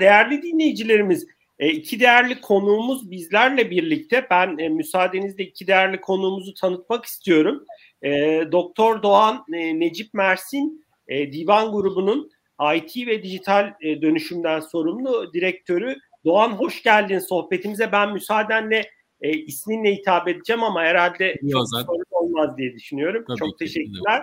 Değerli dinleyicilerimiz, e, iki değerli konuğumuz bizlerle birlikte. Ben e, müsaadenizle iki değerli konuğumuzu tanıtmak istiyorum. E, Doktor Doğan Necip Mersin, Divan Grubu'nun IT ve dijital dönüşümden sorumlu direktörü. Doğan hoş geldin sohbetimize. Ben müsaadenle isminle hitap edeceğim ama herhalde çok sorun olmaz diye düşünüyorum. Tabii çok teşekkürler.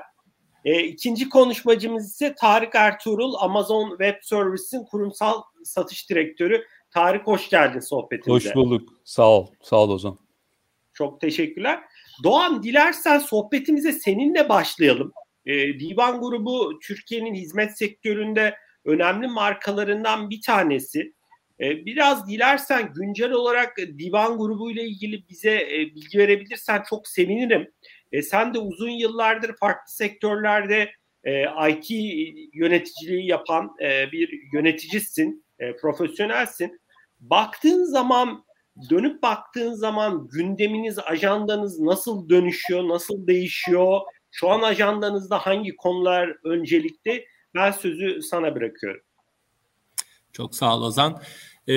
E, ikinci konuşmacımız ise Tarık Ertuğrul, Amazon Web Services'in kurumsal satış direktörü. Tarık hoş geldin sohbetimize. Hoş bulduk. Sağ ol. Sağ ol Ozan. Çok teşekkürler. Doğan dilersen sohbetimize seninle başlayalım. E, Divan Grubu Türkiye'nin hizmet sektöründe önemli markalarından bir tanesi. E, biraz dilersen güncel olarak Divan Grubu ile ilgili bize e, bilgi verebilirsen çok sevinirim. E, sen de uzun yıllardır farklı sektörlerde e, IT yöneticiliği yapan e, bir yöneticisin, e, profesyonelsin. Baktığın zaman, dönüp baktığın zaman gündeminiz, ajandanız nasıl dönüşüyor, nasıl değişiyor? Şu an ajandanızda hangi konular öncelikli? Ben sözü sana bırakıyorum. Çok sağ ol Ozan. E,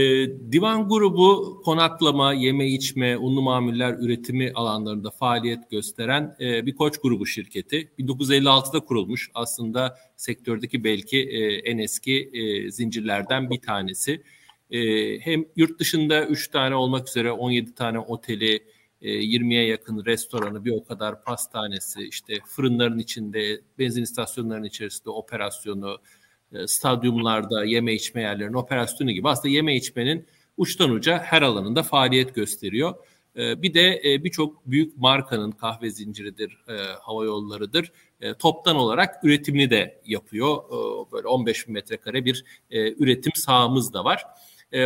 divan grubu konaklama, yeme içme, unlu mamuller üretimi alanlarında faaliyet gösteren e, bir koç grubu şirketi. 1956'da kurulmuş aslında sektördeki belki e, en eski e, zincirlerden bir tanesi. E, hem yurt dışında 3 tane olmak üzere 17 tane oteli, 20'ye yakın restoranı, bir o kadar pastanesi, işte fırınların içinde, benzin istasyonlarının içerisinde operasyonu, e, stadyumlarda yeme içme yerlerinin operasyonu gibi aslında yeme içmenin uçtan uca her alanında faaliyet gösteriyor. E, bir de e, birçok büyük markanın kahve zinciridir, hava yollarıdır. Toptan olarak üretimini de yapıyor. Böyle 15 bin metrekare bir üretim sahamız da var.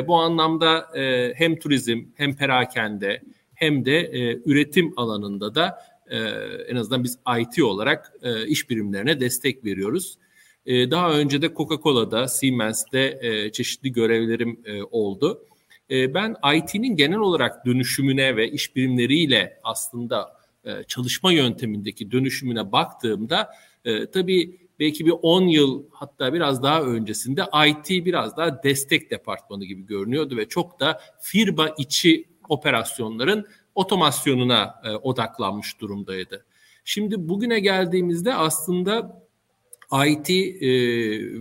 Bu anlamda hem turizm hem perakende hem de üretim alanında da en azından biz IT olarak iş birimlerine destek veriyoruz. E, daha önce de Coca-Cola'da, Siemens'te e, çeşitli görevlerim e, oldu. E, ben IT'nin genel olarak dönüşümüne ve iş birimleriyle aslında e, çalışma yöntemindeki dönüşümüne baktığımda e, tabii belki bir 10 yıl hatta biraz daha öncesinde IT biraz daha destek departmanı gibi görünüyordu ve çok da firma içi operasyonların otomasyonuna e, odaklanmış durumdaydı. Şimdi bugüne geldiğimizde aslında IT e,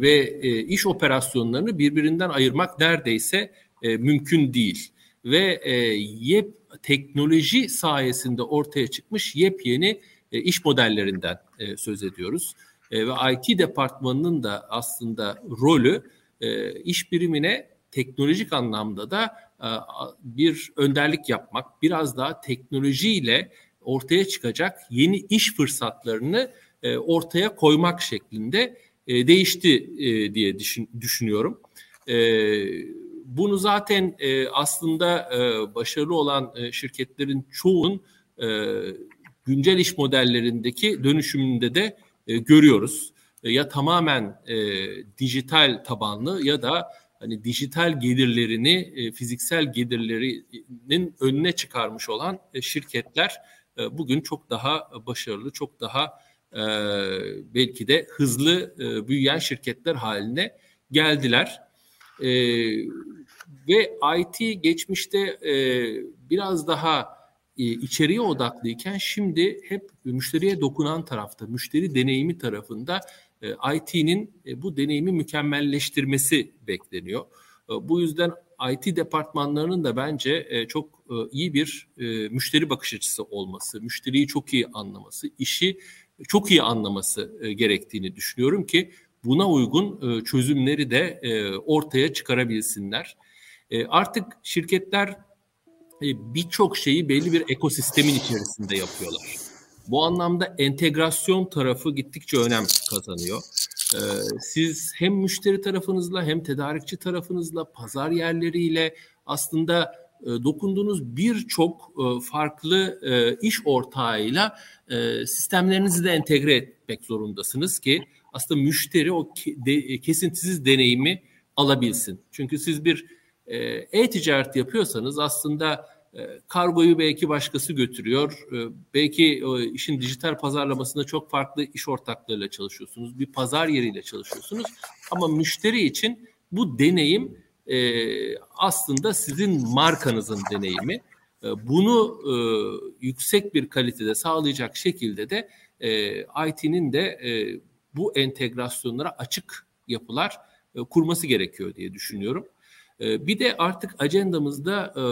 ve e, iş operasyonlarını birbirinden ayırmak neredeyse e, mümkün değil. Ve e, yep teknoloji sayesinde ortaya çıkmış yepyeni e, iş modellerinden e, söz ediyoruz. E, ve IT departmanının da aslında rolü e, iş birimine teknolojik anlamda da e, bir önderlik yapmak, biraz daha teknolojiyle ortaya çıkacak yeni iş fırsatlarını e, ortaya koymak şeklinde e, değişti e, diye düşünüyorum. Bunu zaten aslında başarılı olan şirketlerin çoğun güncel iş modellerindeki dönüşümünde de görüyoruz. Ya tamamen dijital tabanlı ya da hani dijital gelirlerini fiziksel gelirlerinin önüne çıkarmış olan şirketler bugün çok daha başarılı, çok daha e, belki de hızlı e, büyüyen şirketler haline geldiler. E, ve IT geçmişte e, biraz daha e, içeriye odaklıyken şimdi hep müşteriye dokunan tarafta, müşteri deneyimi tarafında e, IT'nin e, bu deneyimi mükemmelleştirmesi bekleniyor. E, bu yüzden IT departmanlarının da bence e, çok e, iyi bir e, müşteri bakış açısı olması, müşteriyi çok iyi anlaması, işi çok iyi anlaması e, gerektiğini düşünüyorum ki buna uygun e, çözümleri de e, ortaya çıkarabilsinler. Artık şirketler birçok şeyi belli bir ekosistemin içerisinde yapıyorlar. Bu anlamda entegrasyon tarafı gittikçe önem kazanıyor. Siz hem müşteri tarafınızla hem tedarikçi tarafınızla, pazar yerleriyle aslında dokunduğunuz birçok e, farklı e, iş ortağıyla sistemlerinizi de entegre etmek zorundasınız ki aslında müşteri o kesintisiz deneyimi alabilsin. Çünkü siz bir e-ticaret yapıyorsanız aslında kargoyu belki başkası götürüyor. Belki işin dijital pazarlamasında çok farklı iş ortaklarıyla çalışıyorsunuz. Bir pazar yeriyle çalışıyorsunuz. Ama müşteri için bu deneyim e, aslında sizin markanızın deneyimi. E, bunu e, yüksek bir kalitede sağlayacak şekilde de e, IT'nin de e, bu entegrasyonlara açık yapılar e, kurması gerekiyor diye düşünüyorum. E, bir de artık ajandamızda e,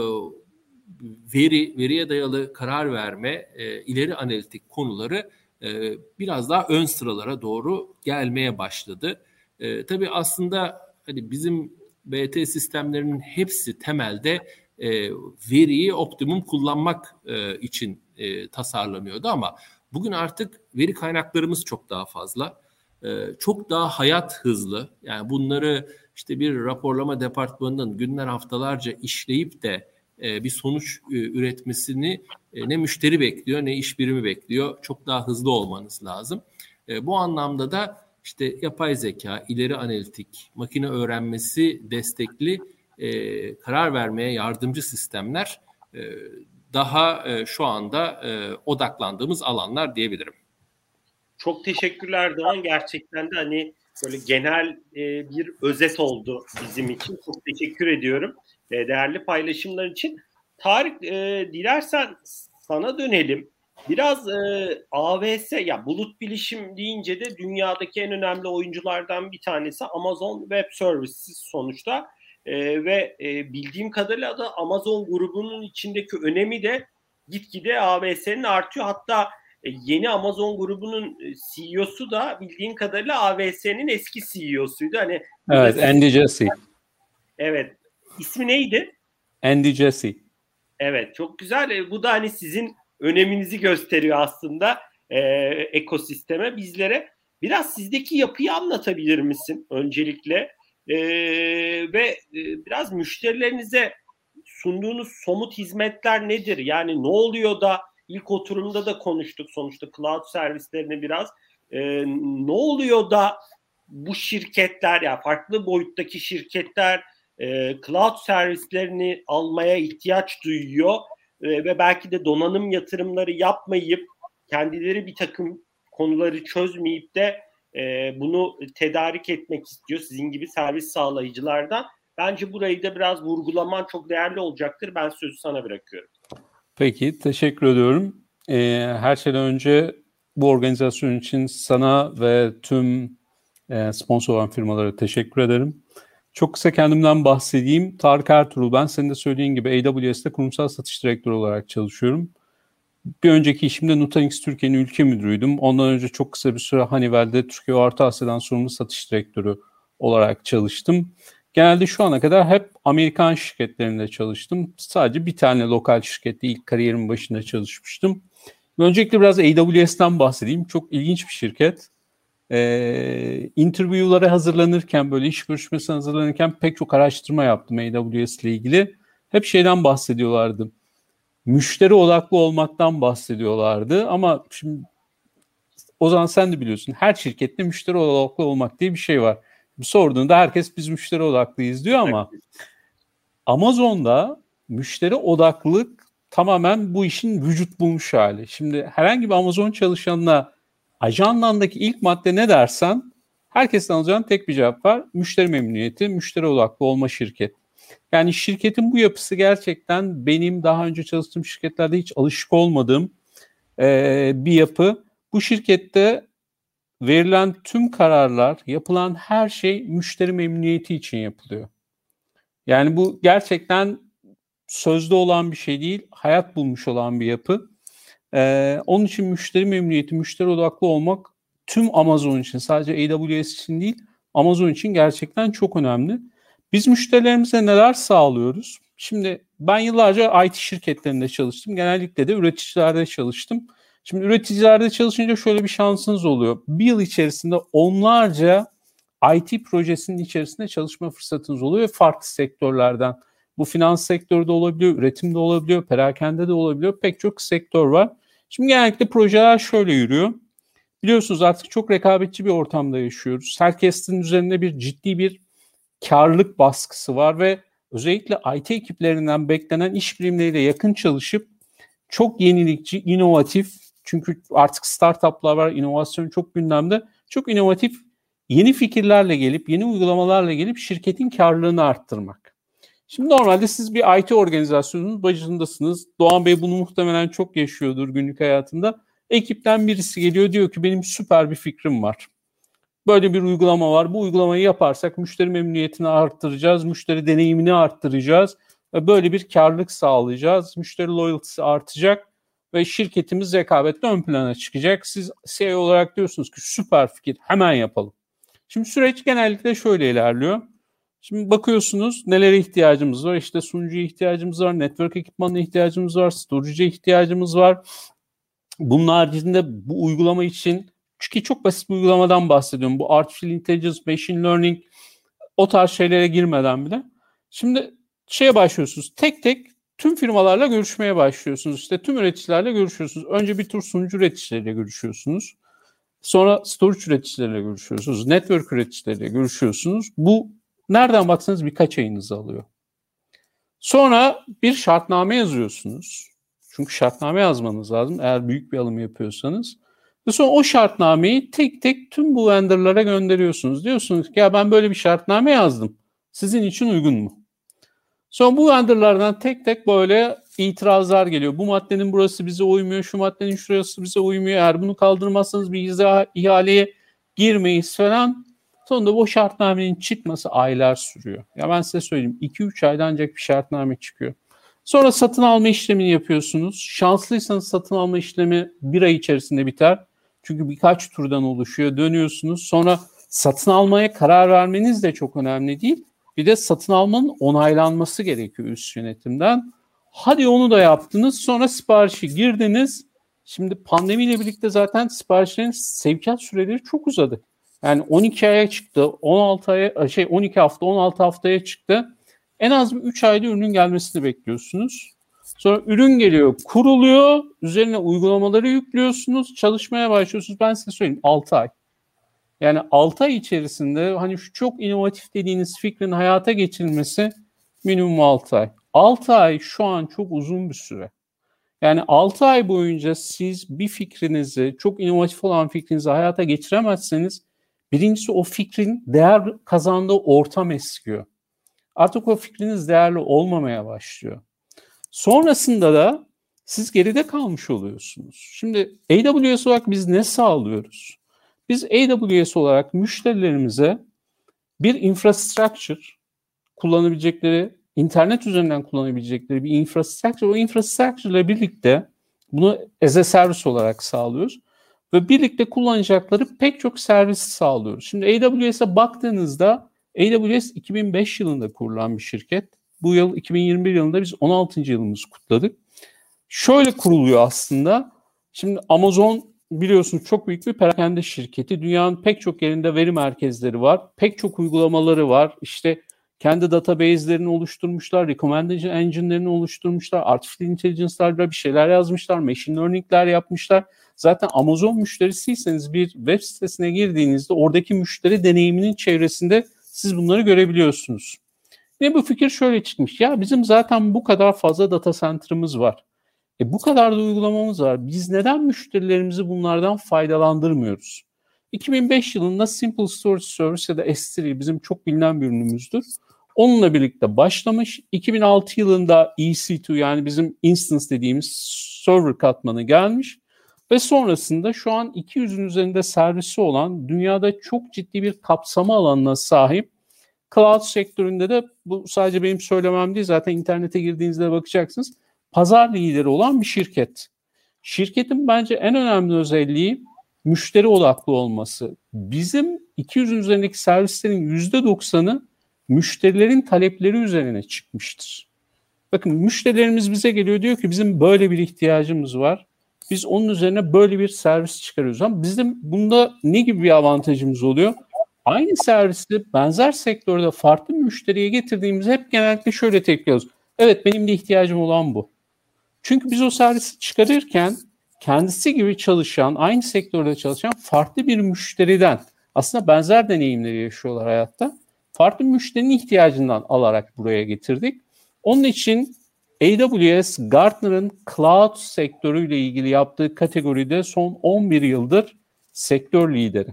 veri, veriye dayalı karar verme, e, ileri analitik konuları e, biraz daha ön sıralara doğru gelmeye başladı. E, tabii aslında hani bizim BT sistemlerinin hepsi temelde e, veriyi optimum kullanmak e, için e, tasarlanıyordu ama bugün artık veri kaynaklarımız çok daha fazla. E, çok daha hayat hızlı. Yani bunları işte bir raporlama departmanının günler haftalarca işleyip de e, bir sonuç e, üretmesini e, ne müşteri bekliyor ne iş birimi bekliyor. Çok daha hızlı olmanız lazım. Bu anlamda da işte yapay zeka, ileri analitik, makine öğrenmesi destekli karar vermeye yardımcı sistemler daha şu anda odaklandığımız alanlar diyebilirim. Çok teşekkürler Doğan. Gerçekten de hani böyle genel bir özet oldu bizim için. Çok teşekkür ediyorum. E, değerli paylaşımlar için. Tarık e, dilersen sana dönelim. Biraz e, AVS ya bulut bilişim deyince de dünyadaki en önemli oyunculardan bir tanesi Amazon Web Services sonuçta. E, ve e, bildiğim kadarıyla da Amazon grubunun içindeki önemi de gitgide AVS'nin artıyor. Hatta e, yeni Amazon grubunun e, CEO'su da bildiğim kadarıyla AVS'nin eski CEO'suydu. Hani Evet, Andy Jassy. Evet. İsmi neydi? Andy Jassy. Evet çok güzel. E, bu da hani sizin öneminizi gösteriyor aslında e, ekosisteme bizlere. Biraz sizdeki yapıyı anlatabilir misin öncelikle? E, ve e, biraz müşterilerinize sunduğunuz somut hizmetler nedir? Yani ne oluyor da ilk oturumda da konuştuk sonuçta cloud servislerini biraz. E, ne oluyor da bu şirketler ya yani farklı boyuttaki şirketler e, cloud servislerini almaya ihtiyaç duyuyor ve belki de donanım yatırımları yapmayıp kendileri bir takım konuları çözmeyip de e, bunu tedarik etmek istiyor sizin gibi servis sağlayıcılardan. Bence burayı da biraz vurgulaman çok değerli olacaktır. Ben sözü sana bırakıyorum. Peki, teşekkür ediyorum. Ee, her şeyden önce bu organizasyon için sana ve tüm e, sponsor olan firmalara teşekkür ederim. Çok kısa kendimden bahsedeyim. Tarık Ertuğrul ben. Senin de söylediğin gibi AWS'te kurumsal satış direktörü olarak çalışıyorum. Bir önceki işimde Nutanix Türkiye'nin ülke müdürüydüm. Ondan önce çok kısa bir süre Honeywell'de Türkiye Orta Asya'dan sorumlu satış direktörü olarak çalıştım. Genelde şu ana kadar hep Amerikan şirketlerinde çalıştım. Sadece bir tane lokal şirkette ilk kariyerimin başında çalışmıştım. Öncelikle biraz AWS'ten bahsedeyim. Çok ilginç bir şirket e, interview'lara hazırlanırken böyle iş görüşmesine hazırlanırken pek çok araştırma yaptım AWS ile ilgili. Hep şeyden bahsediyorlardı. Müşteri odaklı olmaktan bahsediyorlardı ama şimdi o zaman sen de biliyorsun her şirkette müşteri odaklı olmak diye bir şey var. Sorduğunda herkes biz müşteri odaklıyız diyor ama Amazon'da müşteri odaklılık tamamen bu işin vücut bulmuş hali. Şimdi herhangi bir Amazon çalışanına Ajandandaki ilk madde ne dersen herkesten alacağın tek bir cevap var. Müşteri memnuniyeti, müşteri odaklı olma şirket. Yani şirketin bu yapısı gerçekten benim daha önce çalıştığım şirketlerde hiç alışık olmadığım e, bir yapı. Bu şirkette verilen tüm kararlar, yapılan her şey müşteri memnuniyeti için yapılıyor. Yani bu gerçekten sözde olan bir şey değil, hayat bulmuş olan bir yapı. Ee, onun için müşteri memnuniyeti, müşteri odaklı olmak tüm Amazon için sadece AWS için değil Amazon için gerçekten çok önemli. Biz müşterilerimize neler sağlıyoruz? Şimdi ben yıllarca IT şirketlerinde çalıştım. Genellikle de üreticilerde çalıştım. Şimdi üreticilerde çalışınca şöyle bir şansınız oluyor. Bir yıl içerisinde onlarca IT projesinin içerisinde çalışma fırsatınız oluyor ve farklı sektörlerden. Bu finans sektörü de olabiliyor, üretimde olabiliyor, perakende de olabiliyor. Pek çok sektör var. Şimdi genellikle projeler şöyle yürüyor. Biliyorsunuz artık çok rekabetçi bir ortamda yaşıyoruz. Herkesin üzerinde bir ciddi bir karlılık baskısı var ve özellikle IT ekiplerinden beklenen iş birimleriyle yakın çalışıp çok yenilikçi, inovatif çünkü artık startuplar var, inovasyon çok gündemde. Çok inovatif yeni fikirlerle gelip, yeni uygulamalarla gelip şirketin karlılığını arttırmak. Şimdi normalde siz bir IT organizasyonunun başındasınız. Doğan Bey bunu muhtemelen çok yaşıyordur günlük hayatında. Ekipten birisi geliyor diyor ki benim süper bir fikrim var. Böyle bir uygulama var. Bu uygulamayı yaparsak müşteri memnuniyetini arttıracağız, müşteri deneyimini arttıracağız ve böyle bir karlılık sağlayacağız. Müşteri loyalty'si artacak ve şirketimiz rekabette ön plana çıkacak. Siz CEO olarak diyorsunuz ki süper fikir hemen yapalım. Şimdi süreç genellikle şöyle ilerliyor. Şimdi bakıyorsunuz nelere ihtiyacımız var. İşte sunucuya ihtiyacımız var, network ekipmanına ihtiyacımız var, storage'e ihtiyacımız var. Bunun haricinde bu uygulama için çünkü çok basit bir uygulamadan bahsediyorum. Bu artificial intelligence, machine learning o tarz şeylere girmeden bile. Şimdi şeye başlıyorsunuz. Tek tek tüm firmalarla görüşmeye başlıyorsunuz. İşte tüm üreticilerle görüşüyorsunuz. Önce bir tur sunucu üreticileriyle görüşüyorsunuz. Sonra storage üreticileriyle görüşüyorsunuz. Network üreticileriyle görüşüyorsunuz. Bu nereden baksanız birkaç ayınızı alıyor. Sonra bir şartname yazıyorsunuz. Çünkü şartname yazmanız lazım eğer büyük bir alım yapıyorsanız. Ve sonra o şartnameyi tek tek tüm bu vendorlara gönderiyorsunuz. Diyorsunuz ki ya ben böyle bir şartname yazdım. Sizin için uygun mu? Sonra bu vendorlardan tek tek böyle itirazlar geliyor. Bu maddenin burası bize uymuyor, şu maddenin şurası bize uymuyor. Eğer bunu kaldırmazsanız bir ihaleye girmeyiz falan. Sonunda bu şartnamenin çıkması aylar sürüyor. Ya ben size söyleyeyim 2-3 ayda ancak bir şartname çıkıyor. Sonra satın alma işlemini yapıyorsunuz. Şanslıysanız satın alma işlemi bir ay içerisinde biter. Çünkü birkaç turdan oluşuyor. Dönüyorsunuz. Sonra satın almaya karar vermeniz de çok önemli değil. Bir de satın almanın onaylanması gerekiyor üst yönetimden. Hadi onu da yaptınız. Sonra siparişi girdiniz. Şimdi pandemiyle birlikte zaten siparişlerin sevkiyat süreleri çok uzadı. Yani 12 aya çıktı, 16 aya şey 12 hafta, 16 haftaya çıktı. En az bir 3 ayda ürünün gelmesini bekliyorsunuz. Sonra ürün geliyor, kuruluyor, üzerine uygulamaları yüklüyorsunuz, çalışmaya başlıyorsunuz. Ben size söyleyeyim 6 ay. Yani 6 ay içerisinde hani şu çok inovatif dediğiniz fikrin hayata geçirilmesi minimum 6 ay. 6 ay şu an çok uzun bir süre. Yani 6 ay boyunca siz bir fikrinizi, çok inovatif olan fikrinizi hayata geçiremezseniz birincisi o fikrin değer kazandığı ortam eskiyor. Artık o fikriniz değerli olmamaya başlıyor. Sonrasında da siz geride kalmış oluyorsunuz. Şimdi AWS olarak biz ne sağlıyoruz? Biz AWS olarak müşterilerimize bir infrastructure kullanabilecekleri, internet üzerinden kullanabilecekleri bir infrastructure, o infrastructure ile birlikte bunu as a service olarak sağlıyoruz ve birlikte kullanacakları pek çok servis sağlıyoruz. Şimdi AWS'e baktığınızda AWS 2005 yılında kurulan bir şirket. Bu yıl 2021 yılında biz 16. yılımızı kutladık. Şöyle kuruluyor aslında. Şimdi Amazon biliyorsunuz çok büyük bir perakende şirketi. Dünyanın pek çok yerinde veri merkezleri var. Pek çok uygulamaları var. İşte kendi database'lerini oluşturmuşlar, recommendation engine'lerini oluşturmuşlar, artificial intelligence'larla bir şeyler yazmışlar, machine learning'ler yapmışlar. Zaten Amazon müşterisiyseniz bir web sitesine girdiğinizde oradaki müşteri deneyiminin çevresinde siz bunları görebiliyorsunuz. Ve bu fikir şöyle çıkmış. Ya bizim zaten bu kadar fazla data center'ımız var. E bu kadar da uygulamamız var. Biz neden müşterilerimizi bunlardan faydalandırmıyoruz? 2005 yılında Simple Storage Service ya da S3 bizim çok bilinen bir ürünümüzdür. Onunla birlikte başlamış. 2006 yılında EC2 yani bizim instance dediğimiz server katmanı gelmiş. Ve sonrasında şu an 200'ün üzerinde servisi olan dünyada çok ciddi bir kapsama alanına sahip cloud sektöründe de bu sadece benim söylemem değil zaten internete girdiğinizde bakacaksınız pazar lideri olan bir şirket. Şirketin bence en önemli özelliği müşteri odaklı olması. Bizim 200'ün üzerindeki servislerin %90'ı müşterilerin talepleri üzerine çıkmıştır. Bakın müşterilerimiz bize geliyor diyor ki bizim böyle bir ihtiyacımız var. Biz onun üzerine böyle bir servis çıkarıyoruz. Ama bizim bunda ne gibi bir avantajımız oluyor? Aynı servisi benzer sektörde farklı müşteriye getirdiğimiz hep genellikle şöyle tepki alıyoruz. Evet benim de ihtiyacım olan bu. Çünkü biz o servisi çıkarırken kendisi gibi çalışan, aynı sektörde çalışan farklı bir müşteriden aslında benzer deneyimleri yaşıyorlar hayatta. Farklı müşterinin ihtiyacından alarak buraya getirdik. Onun için AWS Gartner'ın cloud sektörüyle ilgili yaptığı kategoride son 11 yıldır sektör lideri.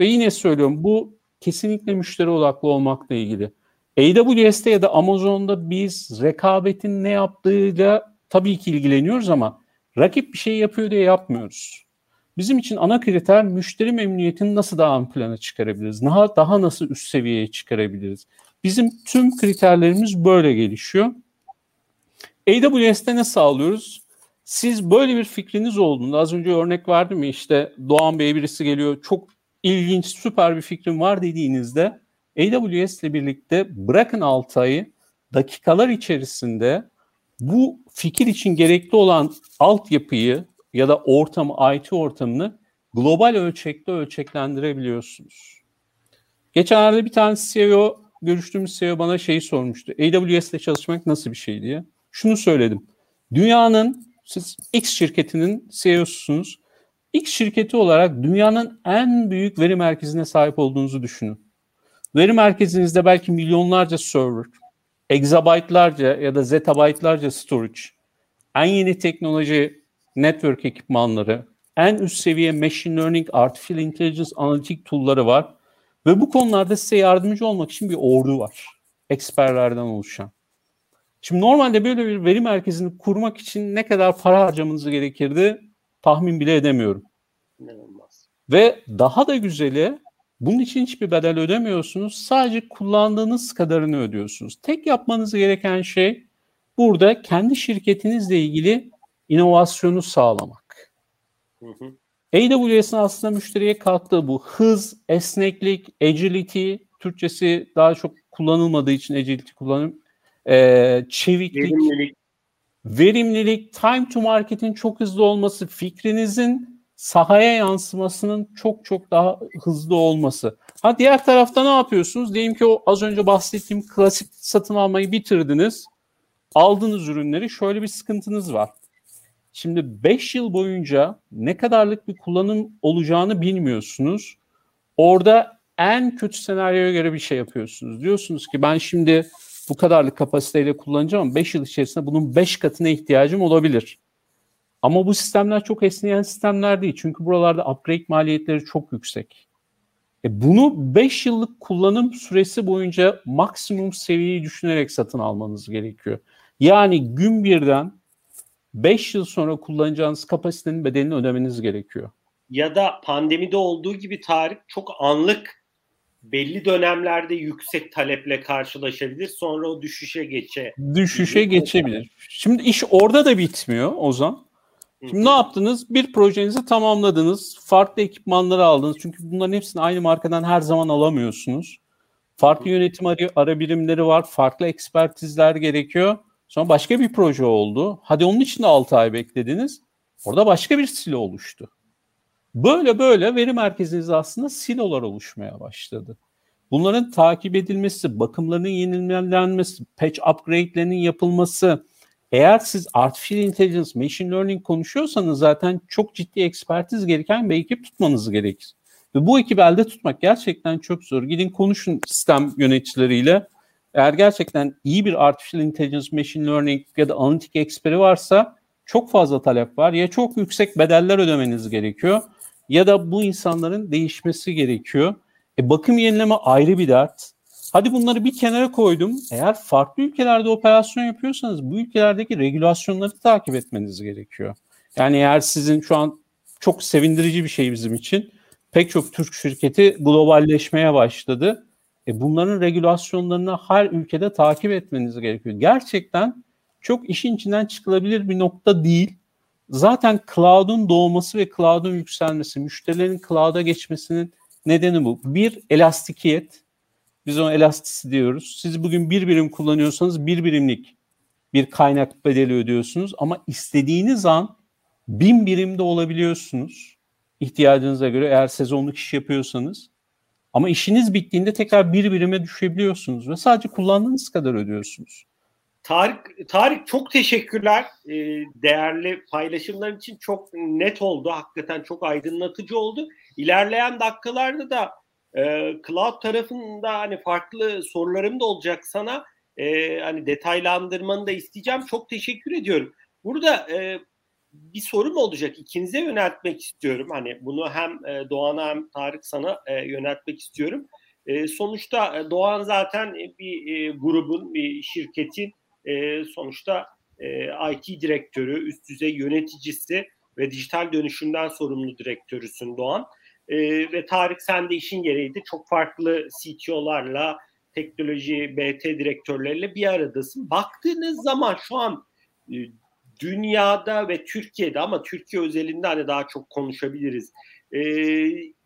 Ve yine söylüyorum bu kesinlikle müşteri odaklı olmakla ilgili. AWS'te ya da Amazon'da biz rekabetin ne yaptığıyla tabii ki ilgileniyoruz ama rakip bir şey yapıyor diye yapmıyoruz. Bizim için ana kriter müşteri memnuniyetini nasıl daha ön plana çıkarabiliriz? Daha, daha nasıl üst seviyeye çıkarabiliriz? Bizim tüm kriterlerimiz böyle gelişiyor. AWS'te ne sağlıyoruz? Siz böyle bir fikriniz olduğunda az önce örnek verdim ya işte Doğan Bey birisi geliyor çok ilginç süper bir fikrim var dediğinizde AWS ile birlikte bırakın 6 ayı dakikalar içerisinde bu fikir için gerekli olan altyapıyı ya da ortamı, IT ortamını global ölçekte ölçeklendirebiliyorsunuz. Geçenlerde bir tane CEO, görüştüğümüz CEO bana şeyi sormuştu. AWS ile çalışmak nasıl bir şey diye. Şunu söyledim. Dünyanın, siz X şirketinin CEO'susunuz. X şirketi olarak dünyanın en büyük veri merkezine sahip olduğunuzu düşünün. Veri merkezinizde belki milyonlarca server, exabyte'larca ya da zettabyte'larca storage, en yeni teknoloji network ekipmanları, en üst seviye machine learning, artificial intelligence analitik tool'ları var. Ve bu konularda size yardımcı olmak için bir ordu var. Eksperlerden oluşan. Şimdi normalde böyle bir veri merkezini kurmak için ne kadar para harcamanız gerekirdi tahmin bile edemiyorum. İnanılmaz. Ve daha da güzeli bunun için hiçbir bedel ödemiyorsunuz. Sadece kullandığınız kadarını ödüyorsunuz. Tek yapmanız gereken şey burada kendi şirketinizle ilgili inovasyonu sağlamak. Hı hı. AWS'in aslında müşteriye kattığı bu hız, esneklik, agility, Türkçesi daha çok kullanılmadığı için agility kullanım, e, çeviklik, verimlilik. verimlilik, time to market'in çok hızlı olması, fikrinizin sahaya yansımasının çok çok daha hızlı olması. Ha diğer tarafta ne yapıyorsunuz? Diyelim ki o az önce bahsettiğim klasik satın almayı bitirdiniz. Aldığınız ürünleri şöyle bir sıkıntınız var. Şimdi 5 yıl boyunca ne kadarlık bir kullanım olacağını bilmiyorsunuz. Orada en kötü senaryoya göre bir şey yapıyorsunuz. Diyorsunuz ki ben şimdi bu kadarlık kapasiteyle kullanacağım ama 5 yıl içerisinde bunun 5 katına ihtiyacım olabilir. Ama bu sistemler çok esneyen sistemler değil. Çünkü buralarda upgrade maliyetleri çok yüksek. E bunu 5 yıllık kullanım süresi boyunca maksimum seviyeyi düşünerek satın almanız gerekiyor. Yani gün birden 5 yıl sonra kullanacağınız kapasitenin bedelini ödemeniz gerekiyor. Ya da pandemide olduğu gibi tarih çok anlık belli dönemlerde yüksek taleple karşılaşabilir. Sonra o düşüşe geçe. Düşüşe geçebilir. Şimdi iş orada da bitmiyor Ozan. Şimdi ne yaptınız? Bir projenizi tamamladınız. Farklı ekipmanları aldınız. Çünkü bunların hepsini aynı markadan her zaman alamıyorsunuz. Farklı yönetim ara, ara birimleri var. Farklı ekspertizler gerekiyor. Sonra başka bir proje oldu. Hadi onun için de 6 ay beklediniz. Orada başka bir silo oluştu. Böyle böyle veri merkezinizde aslında silolar oluşmaya başladı. Bunların takip edilmesi, bakımlarının yenilenmesi, patch upgrade'lerinin yapılması, eğer siz artificial intelligence, machine learning konuşuyorsanız zaten çok ciddi ekspertiz gereken bir ekip tutmanız gerekir. Ve bu ekibi elde tutmak gerçekten çok zor. Gidin konuşun sistem yöneticileriyle. Eğer gerçekten iyi bir artificial intelligence, machine learning ya da analitik eksperi varsa çok fazla talep var. Ya çok yüksek bedeller ödemeniz gerekiyor ya da bu insanların değişmesi gerekiyor. E, bakım yenileme ayrı bir dert. Hadi bunları bir kenara koydum. Eğer farklı ülkelerde operasyon yapıyorsanız bu ülkelerdeki regülasyonları takip etmeniz gerekiyor. Yani eğer sizin şu an çok sevindirici bir şey bizim için. Pek çok Türk şirketi globalleşmeye başladı. E bunların regülasyonlarını her ülkede takip etmeniz gerekiyor. Gerçekten çok işin içinden çıkılabilir bir nokta değil. Zaten cloud'un doğması ve cloud'un yükselmesi, müşterilerin cloud'a geçmesinin nedeni bu. Bir, elastikiyet. Biz ona elastisi diyoruz. Siz bugün bir birim kullanıyorsanız bir birimlik bir kaynak bedeli ödüyorsunuz ama istediğiniz an bin birimde olabiliyorsunuz. İhtiyacınıza göre eğer sezonluk iş yapıyorsanız. Ama işiniz bittiğinde tekrar bir birime düşebiliyorsunuz ve sadece kullandığınız kadar ödüyorsunuz. Tarık, Tarık çok teşekkürler. Ee, değerli paylaşımlar için çok net oldu. Hakikaten çok aydınlatıcı oldu. İlerleyen dakikalarda da e, cloud tarafında hani farklı sorularım da olacak sana. E, hani detaylandırmanı da isteyeceğim. Çok teşekkür ediyorum. Burada e, bir sorum olacak. İkinize yöneltmek istiyorum. Hani bunu hem e, Doğan'a hem Tarık sana e, yöneltmek istiyorum. E, sonuçta e, Doğan zaten bir e, grubun, bir şirketin e, sonuçta e, IT direktörü, üst düzey yöneticisi ve dijital dönüşümden sorumlu direktörüsün Doğan. E, ve Tarık sen de işin gereğiydi. Çok farklı CTO'larla, teknoloji, BT direktörleriyle bir aradasın. Baktığınız zaman şu an e, dünyada ve Türkiye'de ama Türkiye özelinde hani daha çok konuşabiliriz. E,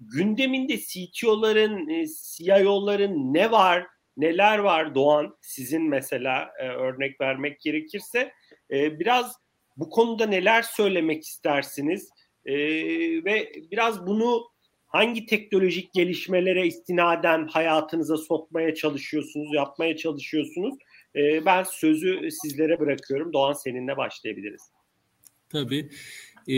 gündeminde CTO'ların, e, CIO'ların ne var, neler var Doğan sizin mesela e, örnek vermek gerekirse e, biraz bu konuda neler söylemek istersiniz e, ve biraz bunu hangi teknolojik gelişmelere istinaden hayatınıza sokmaya çalışıyorsunuz, yapmaya çalışıyorsunuz? E, ben sözü sizlere bırakıyorum. Doğan seninle başlayabiliriz. Tabii. Ee,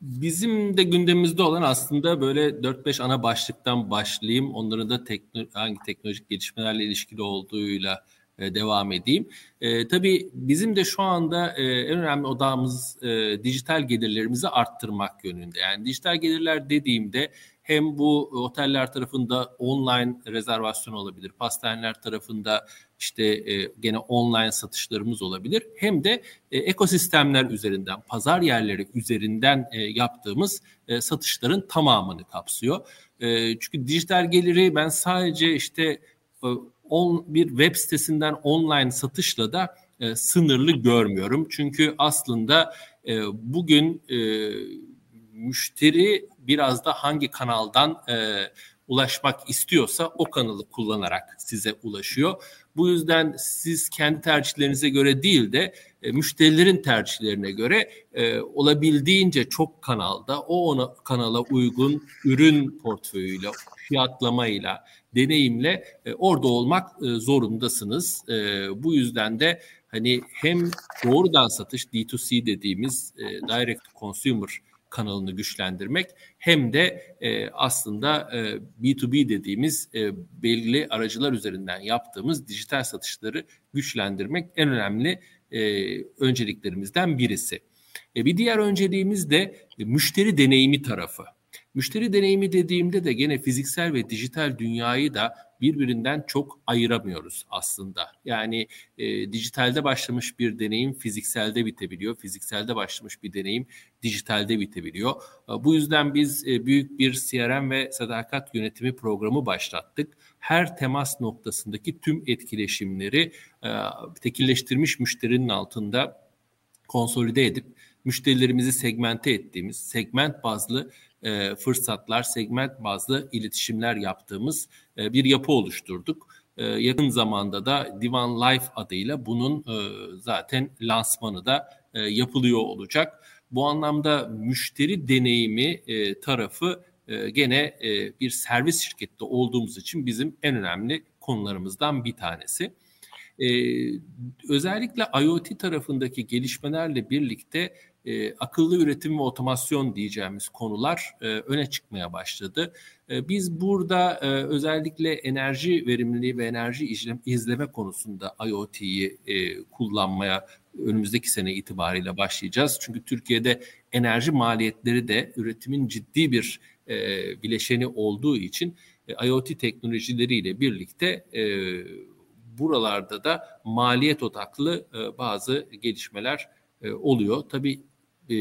bizim de gündemimizde olan aslında böyle 4-5 ana başlıktan başlayayım. Onların da tekno, hangi teknolojik gelişmelerle ilişkili olduğuyla e, devam edeyim. E, tabii bizim de şu anda e, en önemli odağımız e, dijital gelirlerimizi arttırmak yönünde. Yani dijital gelirler dediğimde hem bu oteller tarafında online rezervasyon olabilir, pastaneler tarafında işte e, gene online satışlarımız olabilir. Hem de e, ekosistemler üzerinden, pazar yerleri üzerinden e, yaptığımız e, satışların tamamını kapsıyor. E, çünkü dijital geliri ben sadece işte e, on, bir web sitesinden online satışla da e, sınırlı görmüyorum. Çünkü aslında e, bugün e, müşteri biraz da hangi kanaldan e, ulaşmak istiyorsa o kanalı kullanarak size ulaşıyor. Bu yüzden siz kendi tercihlerinize göre değil de e, müşterilerin tercihlerine göre e, olabildiğince çok kanalda o ona kanala uygun ürün portföyüyle, fiyatlamayla, deneyimle e, orada olmak e, zorundasınız. E, bu yüzden de hani hem doğrudan satış D2C dediğimiz e, direct consumer kanalını güçlendirmek hem de e, aslında e, B2B dediğimiz e, belirli aracılar üzerinden yaptığımız dijital satışları güçlendirmek en önemli e, önceliklerimizden birisi. E, bir diğer önceliğimiz de e, müşteri deneyimi tarafı. Müşteri deneyimi dediğimde de gene fiziksel ve dijital dünyayı da birbirinden çok ayıramıyoruz aslında. Yani e, dijitalde başlamış bir deneyim fizikselde bitebiliyor. Fizikselde başlamış bir deneyim dijitalde bitebiliyor. E, bu yüzden biz e, büyük bir CRM ve sadakat yönetimi programı başlattık. Her temas noktasındaki tüm etkileşimleri e, tekilleştirmiş müşterinin altında konsolide edip müşterilerimizi segmente ettiğimiz, segment bazlı e, fırsatlar, segment bazlı iletişimler yaptığımız e, bir yapı oluşturduk. E, yakın zamanda da Divan Life adıyla bunun e, zaten lansmanı da e, yapılıyor olacak. Bu anlamda müşteri deneyimi e, tarafı e, gene e, bir servis şirkette olduğumuz için bizim en önemli konularımızdan bir tanesi. Ee, özellikle IoT tarafındaki gelişmelerle birlikte e, akıllı üretim ve otomasyon diyeceğimiz konular e, öne çıkmaya başladı. E, biz burada e, özellikle enerji verimliliği ve enerji izleme, konusunda IoT'yi e, kullanmaya önümüzdeki sene itibariyle başlayacağız. Çünkü Türkiye'de enerji maliyetleri de üretimin ciddi bir e, bileşeni olduğu için e, IoT teknolojileriyle birlikte e, buralarda da maliyet odaklı e, bazı gelişmeler e, oluyor. Tabii e,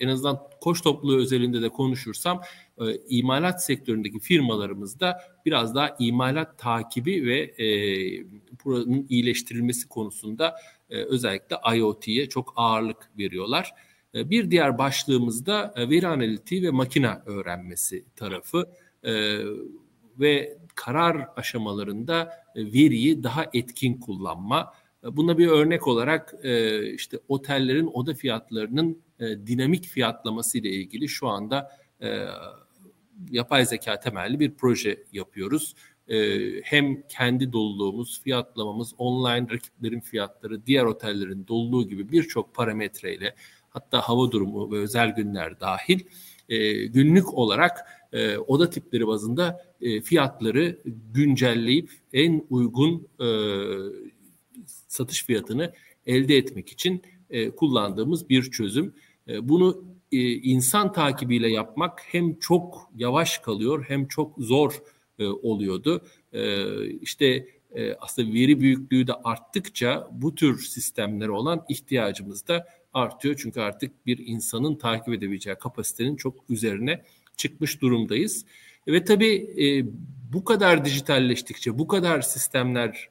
en azından koç topluluğu özelinde de konuşursam e, imalat sektöründeki firmalarımızda biraz daha imalat takibi ve e, buranın iyileştirilmesi konusunda özellikle IoT'ye çok ağırlık veriyorlar. Bir diğer başlığımızda e, veri analitiği ve makine öğrenmesi tarafı ve karar aşamalarında veriyi daha etkin kullanma. E, buna bir örnek olarak e, işte otellerin oda fiyatlarının dinamik fiyatlaması ile ilgili şu anda yapay zeka temelli bir proje yapıyoruz. Hem kendi doluluğumuz, fiyatlamamız, online rakiplerin fiyatları, diğer otellerin doluluğu gibi birçok parametreyle hatta hava durumu ve özel günler dahil günlük olarak oda tipleri bazında fiyatları güncelleyip en uygun satış fiyatını elde etmek için kullandığımız bir çözüm. E, bunu e, insan takibiyle yapmak hem çok yavaş kalıyor hem çok zor e, oluyordu. E, işte e, aslında veri büyüklüğü de arttıkça bu tür sistemlere olan ihtiyacımız da artıyor. Çünkü artık bir insanın takip edebileceği kapasitenin çok üzerine çıkmış durumdayız. Ve tabii e, bu kadar dijitalleştikçe, bu kadar sistemler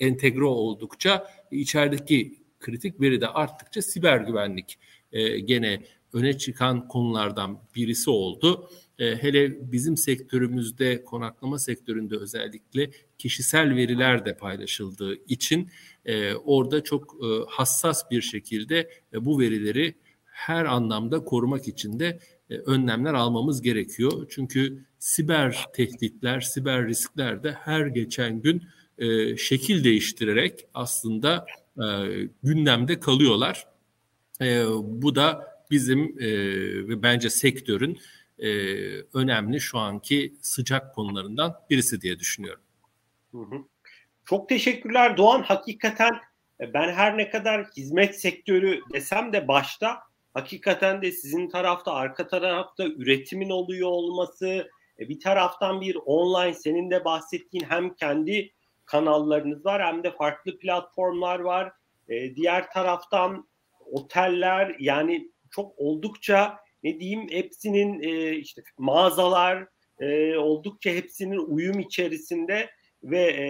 entegre oldukça içerideki kritik veri de arttıkça siber güvenlik e, gene öne çıkan konulardan birisi oldu. E, hele bizim sektörümüzde, konaklama sektöründe özellikle kişisel veriler de paylaşıldığı için e, orada çok e, hassas bir şekilde e, bu verileri her anlamda korumak için de e, önlemler almamız gerekiyor. Çünkü siber tehditler, siber riskler de her geçen gün e, şekil değiştirerek aslında e, gündemde kalıyorlar. E, bu da bizim e, ve bence sektörün e, önemli şu anki sıcak konularından birisi diye düşünüyorum. Çok teşekkürler Doğan. Hakikaten e, ben her ne kadar hizmet sektörü desem de başta hakikaten de sizin tarafta arka tarafta üretimin oluyor olması e, bir taraftan bir online senin de bahsettiğin hem kendi kanallarınız var hem de farklı platformlar var. E, diğer taraftan oteller yani çok oldukça ne diyeyim hepsinin e, işte mağazalar e, oldukça hepsinin uyum içerisinde ve e,